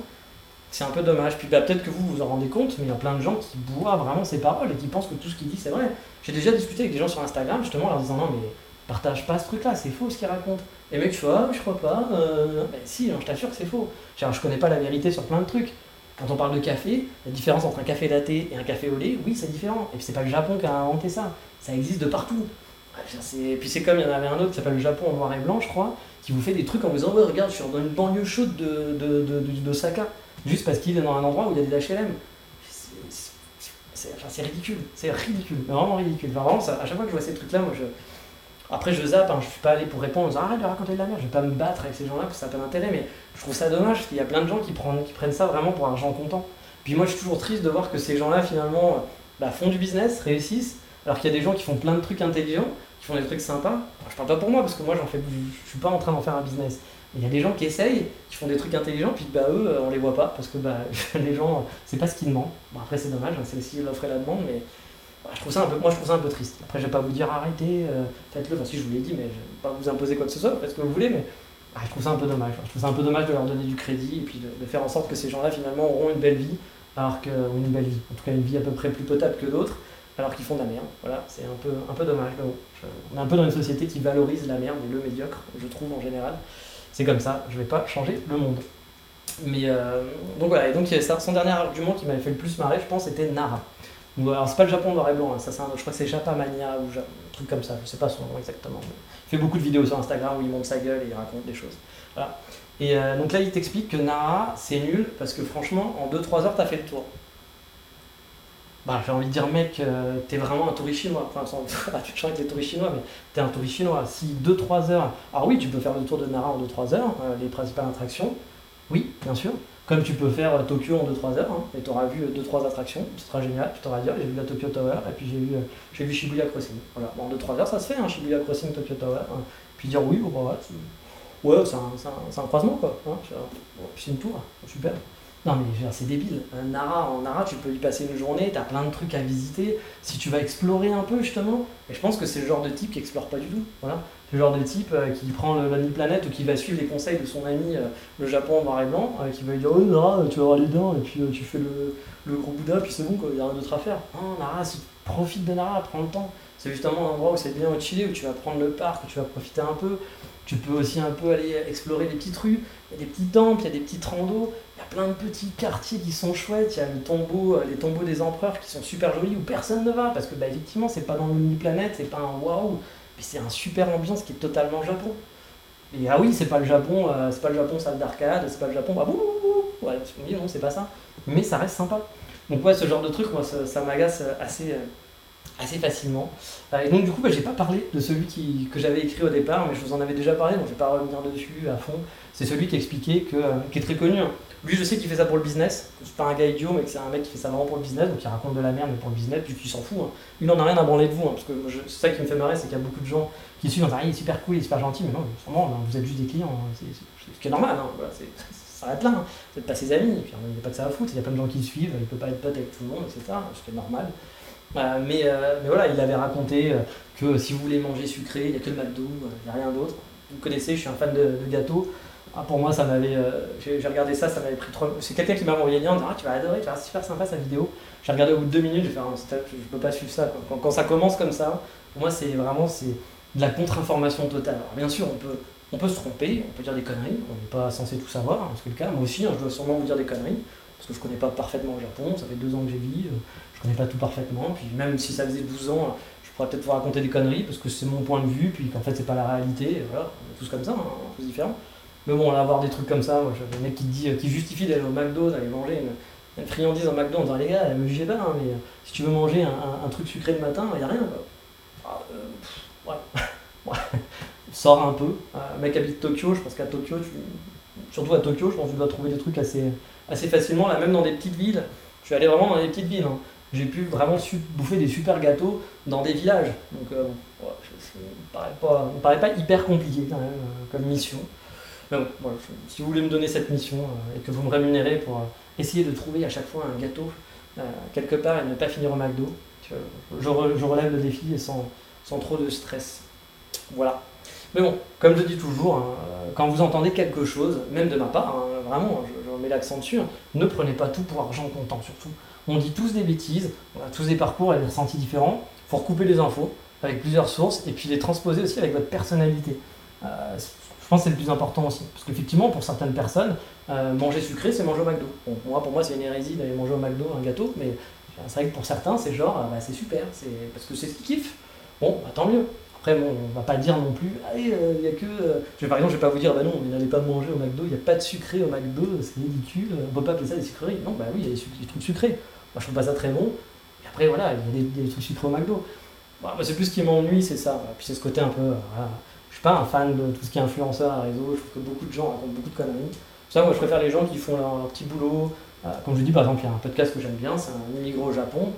C'est un peu dommage. Puis bah, peut-être que vous vous en rendez compte, mais il y a plein de gens qui boivent vraiment ces paroles et qui pensent que tout ce qu'il dit c'est vrai. J'ai déjà discuté avec des gens sur Instagram justement en leur disant non mais partage pas ce truc-là, c'est faux ce qu'ils racontent. Et mec, je fais ah, je crois pas. Euh... Ben, si, je t'assure que c'est faux. Genre, je connais pas la vérité sur plein de trucs. Quand on parle de café, la différence entre un café latte et un café au lait, oui, c'est différent. Et puis c'est pas le Japon qui a inventé ça. Ça existe de partout. Et puis c'est comme il y en avait un autre qui s'appelle le Japon en noir et blanc, je crois, qui vous fait des trucs en vous disant ouais, regarde, je suis dans une banlieue chaude d'Osaka, de, de, juste parce qu'il est dans un endroit où il y a des HLM. C'est ridicule, c'est ridicule, vraiment ridicule. vraiment, à chaque fois que je vois ces trucs-là, moi je. Après, je zappe, hein, je suis pas allé pour répondre en disant arrête de raconter de la merde, je vais pas me battre avec ces gens-là parce que ça n'a pas d'intérêt, mais je trouve ça dommage parce qu'il y a plein de gens qui prennent, qui prennent ça vraiment pour argent comptant. Puis moi, je suis toujours triste de voir que ces gens-là, finalement, bah, font du business, réussissent, alors qu'il y a des gens qui font plein de trucs intelligents font des trucs sympas. je parle pas pour moi parce que moi j'en fais, je suis pas en train d'en faire un business. Il y a des gens qui essayent, qui font des trucs intelligents, puis bah eux on les voit pas parce que bah les gens c'est pas ce qu'ils demandent. Bon après c'est dommage, hein, c'est aussi l'offre et la demande, mais bah, je trouve moi je trouve ça un peu triste. Après je vais pas vous dire arrêtez, euh, faites-le, enfin si je vous l'ai dit, mais je vais pas vous imposer quoi que ce soit, faites ce que vous voulez, mais bah, je trouve ça un peu dommage. Je trouve ça un peu dommage de leur donner du crédit et puis de, faire en sorte que ces gens-là finalement auront une belle vie, alors que une belle vie, en tout cas une vie à peu près plus potable que d'autres alors qu'ils font de la merde. Voilà, c'est un peu, un peu dommage. on est un peu dans une société qui valorise la merde et le médiocre, je trouve en général. C'est comme ça, je vais pas changer le monde. Mais euh, donc voilà, et donc son dernier argument qui m'avait fait le plus marrer, je pense, c'était Nara. Alors c'est pas le Japon noir et blanc, hein, ça, un, je crois que c'est Japamania ou un truc comme ça, je sais pas son nom exactement. il fait beaucoup de vidéos sur Instagram où il monte sa gueule et il raconte des choses. Voilà. Et euh, donc là il t'explique que Nara c'est nul parce que franchement en 2-3 heures t'as fait le tour bah, j'ai envie de dire, mec, euh, t'es vraiment un touriste chinois. Enfin, tu te changes avec les touristes chinois, mais t'es un touriste chinois. Si 2-3 heures. Alors, oui, tu peux faire le tour de Nara en 2-3 heures, euh, les principales attractions. Oui, bien sûr. Comme tu peux faire euh, Tokyo en 2-3 heures, hein, et tu auras vu 2-3 attractions, ce sera génial, tu t'auras dit, j'ai vu la Tokyo Tower, et puis j'ai vu, Shibuya Crossing. Voilà, en 2-3 heures, ça se fait, hein, Shibuya Crossing, Tokyo Tower. Hein. Puis dire oui, bon, bah, ouais, c'est un, croisement, quoi. Hein, c'est une tour, super. Non mais c'est débile. Nara, en Nara, tu peux y passer une journée, t'as plein de trucs à visiter. Si tu vas explorer un peu justement, et je pense que c'est le genre de type qui explore pas du tout. Voilà. C'est le genre de type euh, qui prend le Lonely Planet ou qui va suivre les conseils de son ami euh, le Japon noir et blanc, euh, qui va lui dire Oh Nara, tu vas avoir les dents et puis tu fais le, le, gros Bouddha, puis c'est bon, il n'y a rien d'autre à faire. Non, Nara, profites de Nara, prends le temps. C'est justement un endroit où c'est bien chiller, où tu vas prendre le parc, où tu vas profiter un peu. Tu peux aussi un peu aller explorer les petites rues. Il y a des petits temples, il y a des petites randos. Il y a plein de petits quartiers qui sont chouettes. Il y a tombeau, les tombeaux des empereurs qui sont super jolis où personne ne va. Parce que, bah, effectivement, c'est pas dans une planète, c'est pas un waouh. Mais c'est un super ambiance qui est totalement Japon. Et ah oui, c'est pas le Japon, euh, c'est pas le Japon salle d'arcade, c'est pas le Japon, bah bouh, ouais, me dit non, c'est pas ça. Mais ça reste sympa. Donc ouais, ce genre de truc, moi, ça, m'agace assez, euh, assez facilement. Euh, et donc du coup, bah, j'ai pas parlé de celui qui, que j'avais écrit au départ, mais je vous en avais déjà parlé, donc je vais pas revenir dessus à fond. C'est celui qui expliquait que, qui est très connu. Hein. Lui, je sais qu'il fait ça pour le business. C'est pas un gars idiot, mais que c'est un mec qui fait ça vraiment pour le business, donc il raconte de la merde, mais pour le business, puis qu'il s'en fout. Hein. Il en a rien à branler de vous, hein, parce que c'est ça qui me fait marrer, c'est qu'il y a beaucoup de gens qui suivent, ah, il est super cool, il est super gentil, mais non, vraiment, vous êtes juste des clients. Hein. C'est ce qui est normal, voilà, ça arrête là. Vous n'êtes pas ses amis, puis il n'y a pas que ça à foutre, il y a plein de gens qui le suivent, il peut pas être pote avec tout le monde, etc. Ce qui est normal. Euh, mais, euh, mais, voilà, il avait raconté euh, que si vous voulez manger sucré, il n'y a que le McDo, il n'y a rien d'autre. Vous connaissez, je suis un fan de, de gâteaux. Ah, pour moi, ça m'avait. Euh, j'ai regardé ça, ça m'avait pris trop. C'est quelqu'un qui m'a envoyé lien en disant Ah, tu vas adorer, tu vas super sympa sa vidéo. J'ai regardé au bout de deux minutes, j'ai fait ah, Je peux pas suivre ça. Quand, ça commence comme ça, pour moi, c'est vraiment c'est de la contre-information totale. Alors, bien sûr, on peut, on peut se tromper, on peut dire des conneries, on n'est pas censé tout savoir, hein, le cas. Moi aussi, hein, je dois sûrement vous dire des conneries, parce que je connais pas parfaitement le Japon, ça fait deux ans que j'y vis, euh, je connais pas tout parfaitement. Puis même si ça faisait 12 ans, je pourrais peut-être vous raconter des conneries, parce que c'est mon point de vue, puis qu'en fait, c'est pas la réalité. Voilà, on est tous comme ça, hein, tous différents. Mais bon, là, avoir des trucs comme ça, moi, mec qui, dit, qui justifie d'aller au McDo, d'aller manger une, friandise en McDo en disant les gars, me jugez pas, hein, mais si tu veux manger un, truc sucré le matin, il n'y a rien. Ah, euh, ouais. Sors un peu. Un mec habite Tokyo, je pense qu'à Tokyo, surtout à Tokyo, je pense que tu dois trouver des trucs assez, assez facilement. Là, même dans des petites villes, je suis allé vraiment dans des petites villes. Hein. J'ai pu vraiment bouffer des super gâteaux dans des villages. Donc, euh, ça pas, me paraît pas hyper compliqué quand même euh, comme mission. Mais bon, si vous voulez me donner cette mission euh, et que vous me rémunérez pour euh, essayer de trouver à chaque fois un gâteau euh, quelque part et ne pas finir au McDo, je, relève le défi sans, sans, trop de stress. Voilà. Mais bon, comme je dis toujours, hein, quand vous entendez quelque chose, même de ma part, hein, vraiment, je, mets l'accent dessus, hein, ne prenez pas tout pour argent comptant surtout. On dit tous des bêtises, on a tous des parcours et des ressentis différents, il faut recouper les infos avec plusieurs sources et puis les transposer aussi avec votre personnalité. Je pense que c'est le plus important aussi. Parce qu'effectivement, pour certaines personnes, euh, manger sucré, c'est manger au McDo. moi, pour moi, c'est une hérésie d'aller manger au McDo un gâteau, mais c'est vrai que pour certains, c'est genre, ah, bah, c'est super, c'est parce que c'est ce qu'ils kiffent. Bon, bah, tant mieux. Après, bon, on va pas dire non plus, allez, euh, il n'y a que. Euh, par exemple, je vais pas vous dire, bah non, n'allez pas manger au McDo, il n'y a pas de sucré au McDo, c'est ridicule, on peut pas appeler ça des sucreries. Non, bah oui, il y a des, trucs sucrés. Moi, je trouve pas ça très bon. Et après, voilà, il y a des, trucs sucrés au McDo. Bah, c'est plus ce qui m'ennuie, c'est ça. Puis c'est ce côté un peu suis pas un fan de tout ce qui est influenceur à réseau, je trouve que beaucoup de gens racontent beaucoup de conneries. Ça, moi, je préfère les gens qui font leur, petit boulot. Euh, comme je dis, par exemple, il y a un podcast que j'aime bien, c'est un immigré au Japon.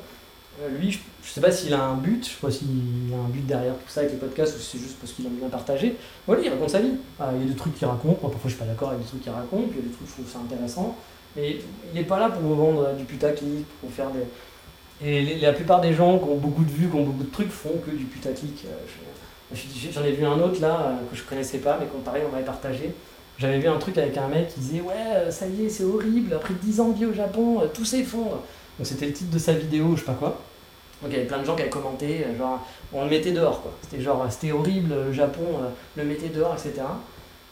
Euh, lui, je, sais pas s'il a un but, je sais pas s'il a un but derrière tout ça avec les podcasts ou si c'est juste parce qu'il aime bien partager. Voilà, il raconte sa vie. Euh, il y a des trucs qu'il raconte, moi parfois je suis pas d'accord avec des trucs qu'il raconte, puis il y a des trucs je trouve ça intéressant. Et il n'est pas là pour vous vendre du putaclic, pour faire des. Et la plupart des gens qui ont beaucoup de vues, qui ont beaucoup de trucs, font que du putaclic. J'en ai vu un autre là euh, que je connaissais pas, mais qu'on pareil, on m'avait partagé. J'avais vu un truc avec un mec qui disait Ouais, euh, ça y est, c'est horrible, après 10 ans de vie au Japon, euh, tout s'effondre. Donc c'était le titre de sa vidéo, je sais pas quoi. Donc il y avait plein de gens qui avaient commenté, genre on le mettait dehors quoi. C'était genre c'était horrible, le Japon le mettait dehors, etc.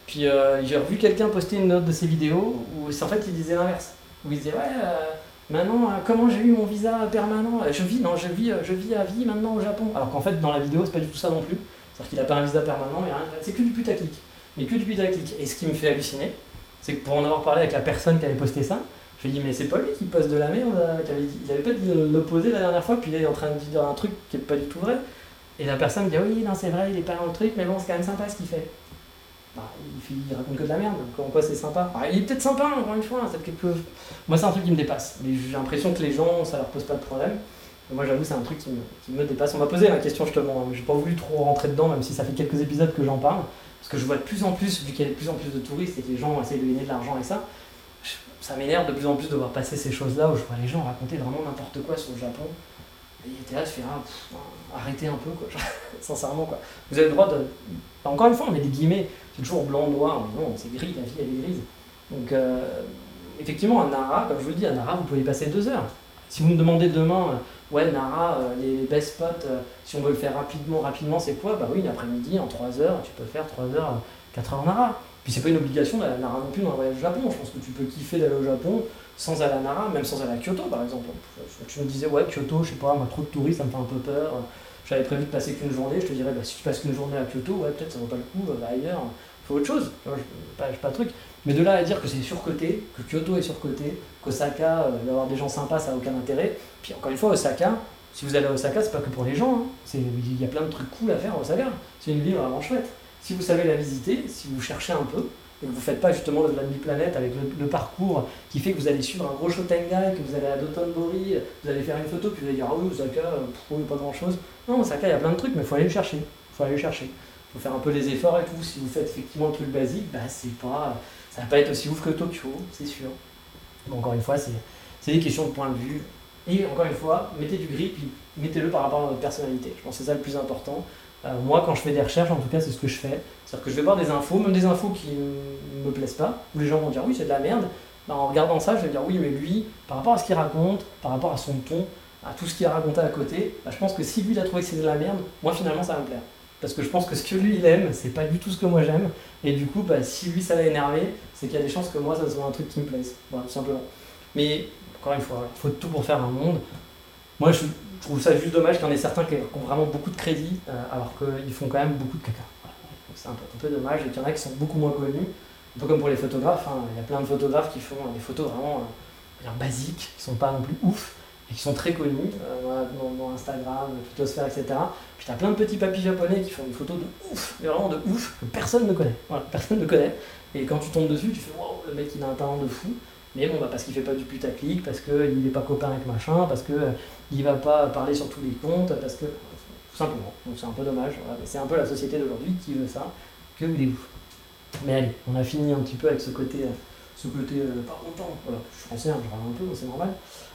Puis j'ai revu quelqu'un poster une note de ses vidéos où en fait il disait l'inverse. Où il disait Ouais, maintenant comment j'ai eu mon visa permanent? Je vis, non, je vis, je vis à vie maintenant au Japon. Alors qu'en fait dans la vidéo c'est pas du tout ça non plus. C'est-à-dire qu'il n'a pas un visa permanent, mais c'est que du putaclic. Mais que du putaclic. Et ce qui me fait halluciner, c'est que pour en avoir parlé avec la personne qui avait posté ça, je lui ai dit, mais c'est pas lui qui poste de la merde, euh, il avait pas dit l'opposé la dernière fois, puis il est en train de dire un truc qui est pas du tout vrai. Et la personne me dit, oui, non, c'est vrai, il est pas dans le truc, mais bon, c'est quand même sympa ce qu'il fait. Bah, il, raconte que de la merde, en quoi c'est sympa? Ah, il est peut-être sympa, encore une fois, quelque... Moi, c'est un truc qui me dépasse, mais j'ai l'impression que les gens, ça leur pose pas de problème. Moi, j'avoue, c'est un truc qui me, dépasse. On m'a posé la question justement, hein, j'ai pas voulu trop rentrer dedans, même si ça fait quelques épisodes que j'en parle, parce que je vois de plus en plus, vu qu'il y a de plus en plus de touristes et que les gens essayent de gagner de l'argent et ça, ça m'énerve de plus en plus de voir passer ces choses-là où je vois les gens raconter vraiment n'importe quoi sur le Japon. Et t'es là, tu fais, ah, pff, arrêtez un peu, quoi. Sincèrement, quoi. Vous avez le droit de. Encore une fois, on met des guillemets, c'est toujours blanc, noir, mais non, c'est gris, la vie, elle est grise. Donc, euh, effectivement, un Nara, comme je vous le dis, un Nara, vous pouvez y passer deux heures. Si vous me demandez demain, euh, ouais, Nara, euh, les best spots, euh, si on veut le faire rapidement, rapidement, c'est quoi? Bah oui, l'après-midi, en trois heures, tu peux faire trois heures, euh, quatre heures en Nara. Puis c'est pas une obligation d'aller à Nara non plus dans un voyage au Japon. Je pense que tu peux kiffer d'aller au Japon sans aller à Nara, même sans aller à Kyoto par exemple. Tu me disais, ouais, Kyoto, je sais pas, moi, trop de touristes, ça me fait un peu peur. J'avais prévu de passer qu'une journée, je te dirais, bah, si tu passes qu'une journée à Kyoto, ouais, peut-être ça vaut pas le coup, va ailleurs, faut autre chose. Je- pas, pas truc. Mais de là à dire que c'est surcoté, que Kyoto est surcoté, qu'Osaka, euh, d'avoir des gens sympas, ça n'a aucun intérêt. Puis encore une fois, Osaka, si vous allez à Osaka, c'est pas que pour les gens. hein. Il y a plein de trucs cool à faire à Osaka. C'est une ville vraiment chouette. Si vous savez la visiter, si vous cherchez un peu, et que vous ne faites pas justement de la demi-planète avec le, le parcours qui fait que vous allez suivre un gros Shotengai, que vous allez à Dotonbori, vous allez faire une photo, puis vous allez dire Ah oui, Osaka, euh, oui, pas grand chose. Non, Osaka, il y a plein de trucs, mais il faut aller le chercher. Faut aller le chercher. Il faut faire un peu les efforts et tout. Si vous faites effectivement le truc basique, bah, c'est pas, ça va pas être aussi ouf que Tokyo, c'est sûr. Bon, encore une fois, c'est des questions de point de vue. Et encore une fois, mettez du gris, puis mettez-le par rapport à votre personnalité. Je pense que c'est ça le plus important. Euh, moi, quand je fais des recherches, en tout cas, c'est ce que je fais. C'est-à-dire que je vais voir des infos, même des infos qui ne me plaisent pas, où les gens vont dire oui, c'est de la merde. Ben, en regardant ça, je vais dire oui, mais lui, par rapport à ce qu'il raconte, par rapport à son ton, à tout ce qu'il a raconté à côté, ben, je pense que si lui il a trouvé que c'est de la merde, moi finalement ça va me plaire. Parce que je pense que ce que lui il aime, c'est pas du tout ce que moi j'aime. Et du coup, bah, si lui ça l'a énervé, c'est qu'il y a des chances que moi ça soit un truc qui me plaise. Voilà, simplement. Mais encore une fois, il faut tout pour faire un monde. Moi je trouve ça juste dommage qu'il y en ait certains qui ont vraiment beaucoup de crédit, euh, alors qu'ils font quand même beaucoup de caca. Voilà. C'est un peu, dommage et qu'il y en a qui sont beaucoup moins connus. Un peu comme pour les photographes, hein. il y a plein de photographes qui font des photos vraiment euh, basiques, qui sont pas non plus ouf, et qui sont très connus euh, dans, Instagram, Twittosphère, etc. Puis t'as plein de petits papis japonais qui font des photos de ouf, mais vraiment de ouf, que personne ne connaît. Voilà, personne ne connaît. Et quand tu tombes dessus, tu fais waouh, le mec il a un talent de fou. Mais bon, bah, parce qu'il fait pas du putaclic, parce qu'il n'est pas copain avec machin, parce que euh, va pas parler sur tous les comptes, parce que. Tout simplement. Donc c'est un peu dommage. Voilà. C'est un peu la société d'aujourd'hui qui veut ça, que voulez-vous? Mais allez, on a fini un petit peu avec ce côté. euh, ce côté pas content. Voilà, je suis français, je râle un peu, c'est normal.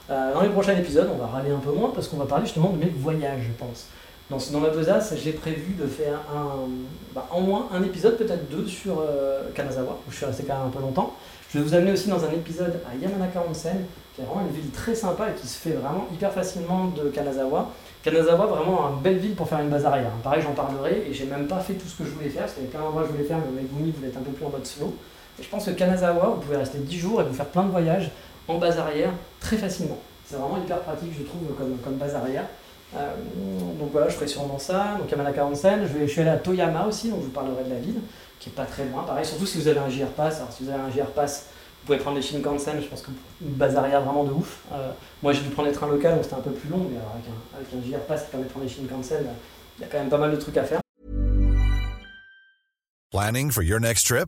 Euh, dans les prochains épisodes, on va râler un peu moins parce qu'on va parler justement de mes voyages, je pense. Dans, ma besace, j'ai prévu de faire bah, au moins un épisode, peut-être deux, sur euh, Kanazawa, où je suis resté quand même un peu longtemps. Je vais vous amener aussi dans un épisode à Yamanaka Onsen, qui est vraiment une ville très sympa et qui se fait vraiment hyper facilement de Kanazawa. Kanazawa, vraiment une belle ville pour faire une base arrière. Pareil, j'en parlerai et j'ai même pas fait tout ce que je voulais faire, parce qu'il y avait plein d'endroits que je voulais faire, mais Megumi voulait être un peu plus en mode slow. Et je pense que Kanazawa, vous pouvez rester 10 jours et vous faire plein de voyages en base arrière très facilement. C'est vraiment hyper pratique, je trouve, comme, comme base arrière. Euh, donc voilà, je ferai sûrement ça. Donc Yamanaka Onsen, je, vais, je suis allé à Toyama aussi, donc je vous parlerai de la ville, qui est pas très loin. Pareil, surtout si vous avez un JR Pass. Alors si vous avez un JR Pass, vous pouvez prendre les Shinkansen, je pense que une base arrière vraiment de ouf. Euh, moi j'ai dû prendre les trains locaux, donc c'était un peu plus long, mais avec un, avec un JR Pass qui permet de prendre les Shinkansen, il y a quand même pas mal de trucs à faire. Planning for your next trip?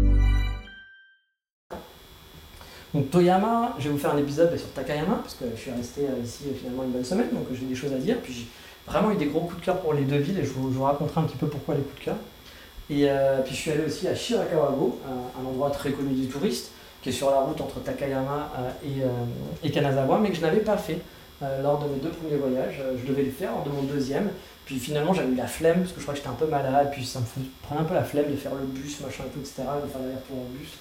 Donc Toyama, je vais vous faire un épisode sur Takayama, parce que je suis resté euh, ici euh, finalement une bonne semaine, donc j'ai des choses à dire. Puis j'ai vraiment eu des gros coups de cœur pour les deux villes, et je vous, raconterai un petit peu pourquoi les coups de cœur. Et euh, puis je suis allé aussi à Shirakawago, un, endroit très connu des touristes, qui est sur la route entre Takayama et, Kanazawa, mais que je n'avais pas fait lors de mes deux premiers voyages. Je devais le faire lors de mon deuxième. Puis finalement j'avais eu la flemme, parce que je crois que j'étais un peu malade, puis ça me prenait un peu la flemme de faire le bus, machin tout, etc., de faire l'aller-retour en bus.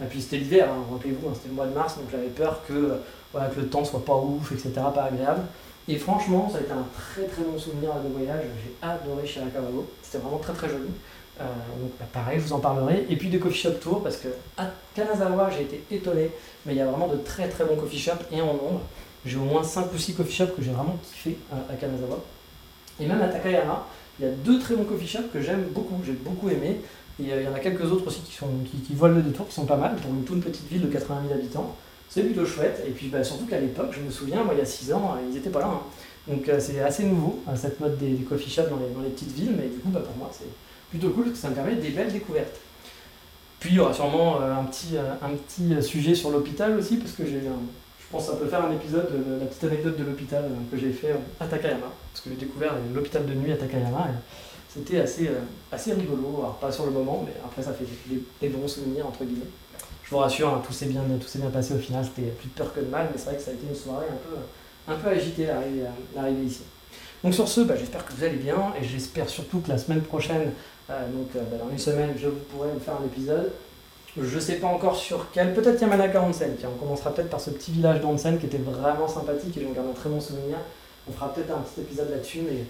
Et puis c'était l'hiver, hein, rappelez-vous, hein, c'était le mois de mars, donc j'avais peur que, euh, voilà, que le temps soit pas ouf, etc., pas agréable. Et franchement, ça a été un très très bon souvenir de voyage. J'ai adoré Shirakawago. C'était vraiment très très joli. Euh, donc bah, pareil, je vous en parlerai. Et puis des coffee shop tours, parce que à Kanazawa, j'ai été étonné, mais il y a vraiment de très très bons coffee shops et en nombre. J'ai au moins 5 ou 6 coffee shops que j'ai vraiment kiffé à, à Kanazawa. Et même à Takayama, il y a deux très bons coffee shops que j'aime beaucoup, j'ai beaucoup aimé. Euh, il y en a quelques autres aussi qui, sont, qui, qui volent le détour, qui sont pas mal pour une toute petite ville de 80 000 habitants. c'est plutôt chouette. Et puis bah, surtout qu'à l'époque, je me souviens, moi il y a 6 ans, ils n'étaient pas là. hein. Donc euh, c'est assez nouveau, hein, cette mode des, des coffee shops dans les, dans les petites villes, mais du coup bah, pour moi c'est plutôt cool parce que ça me permet des belles découvertes. Puis il y aura sûrement euh, un petit, euh, un petit euh, sujet sur l'hôpital aussi, parce que j'ai je pense que ça peut faire un épisode de la petite anecdote de l'hôpital euh, que j'ai fait euh, à Takayama, parce que j'ai découvert euh, l'hôpital de nuit à Takayama. C'était assez, euh, assez rigolo, alors pas sur le moment, mais après ça fait des, bons souvenirs entre guillemets. Je vous rassure, hein, tout s'est bien, bien passé au final, c'était plus de peur que de mal, mais c'est vrai que ça a été une soirée un peu, un peu agitée l'arrivée, euh, ici. Donc sur ce, bah, j'espère que vous allez bien, et j'espère surtout que la semaine prochaine, euh, donc bah, dans une semaine, je pourrai vous faire un épisode. Je sais pas encore sur quel, peut-être Yamanaka Onsen, tiens, on commencera peut-être par ce petit village d'Onsen qui était vraiment sympathique et j'en garde un très bon souvenir. On fera peut-être un petit épisode là-dessus, mais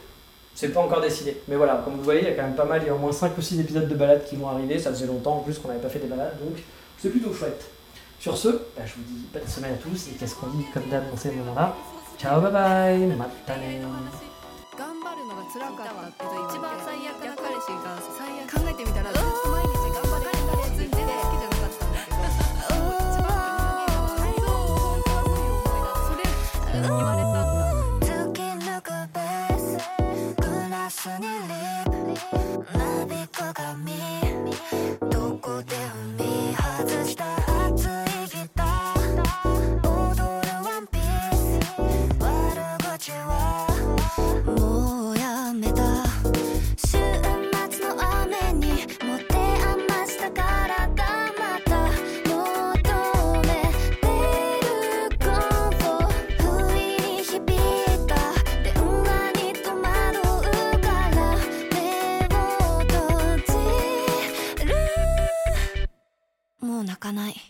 c'est pas encore décidé. Mais voilà, comme vous voyez, il y a quand même pas mal, il y a au moins 5 ou 6 épisodes de balades qui vont arriver, ça faisait longtemps en plus qu'on n'avait pas fait des balades, donc c'est plutôt chouette. Sur ce, bah, je vous dis bonne semaine à tous, et qu'est-ce qu'on dit comme d'hab dans ces moments-là Ciao, bye bye, matane 頑張るのが辛かったって一番最悪な彼氏が最悪考えてみたら sunny lip く髪どこで海ない。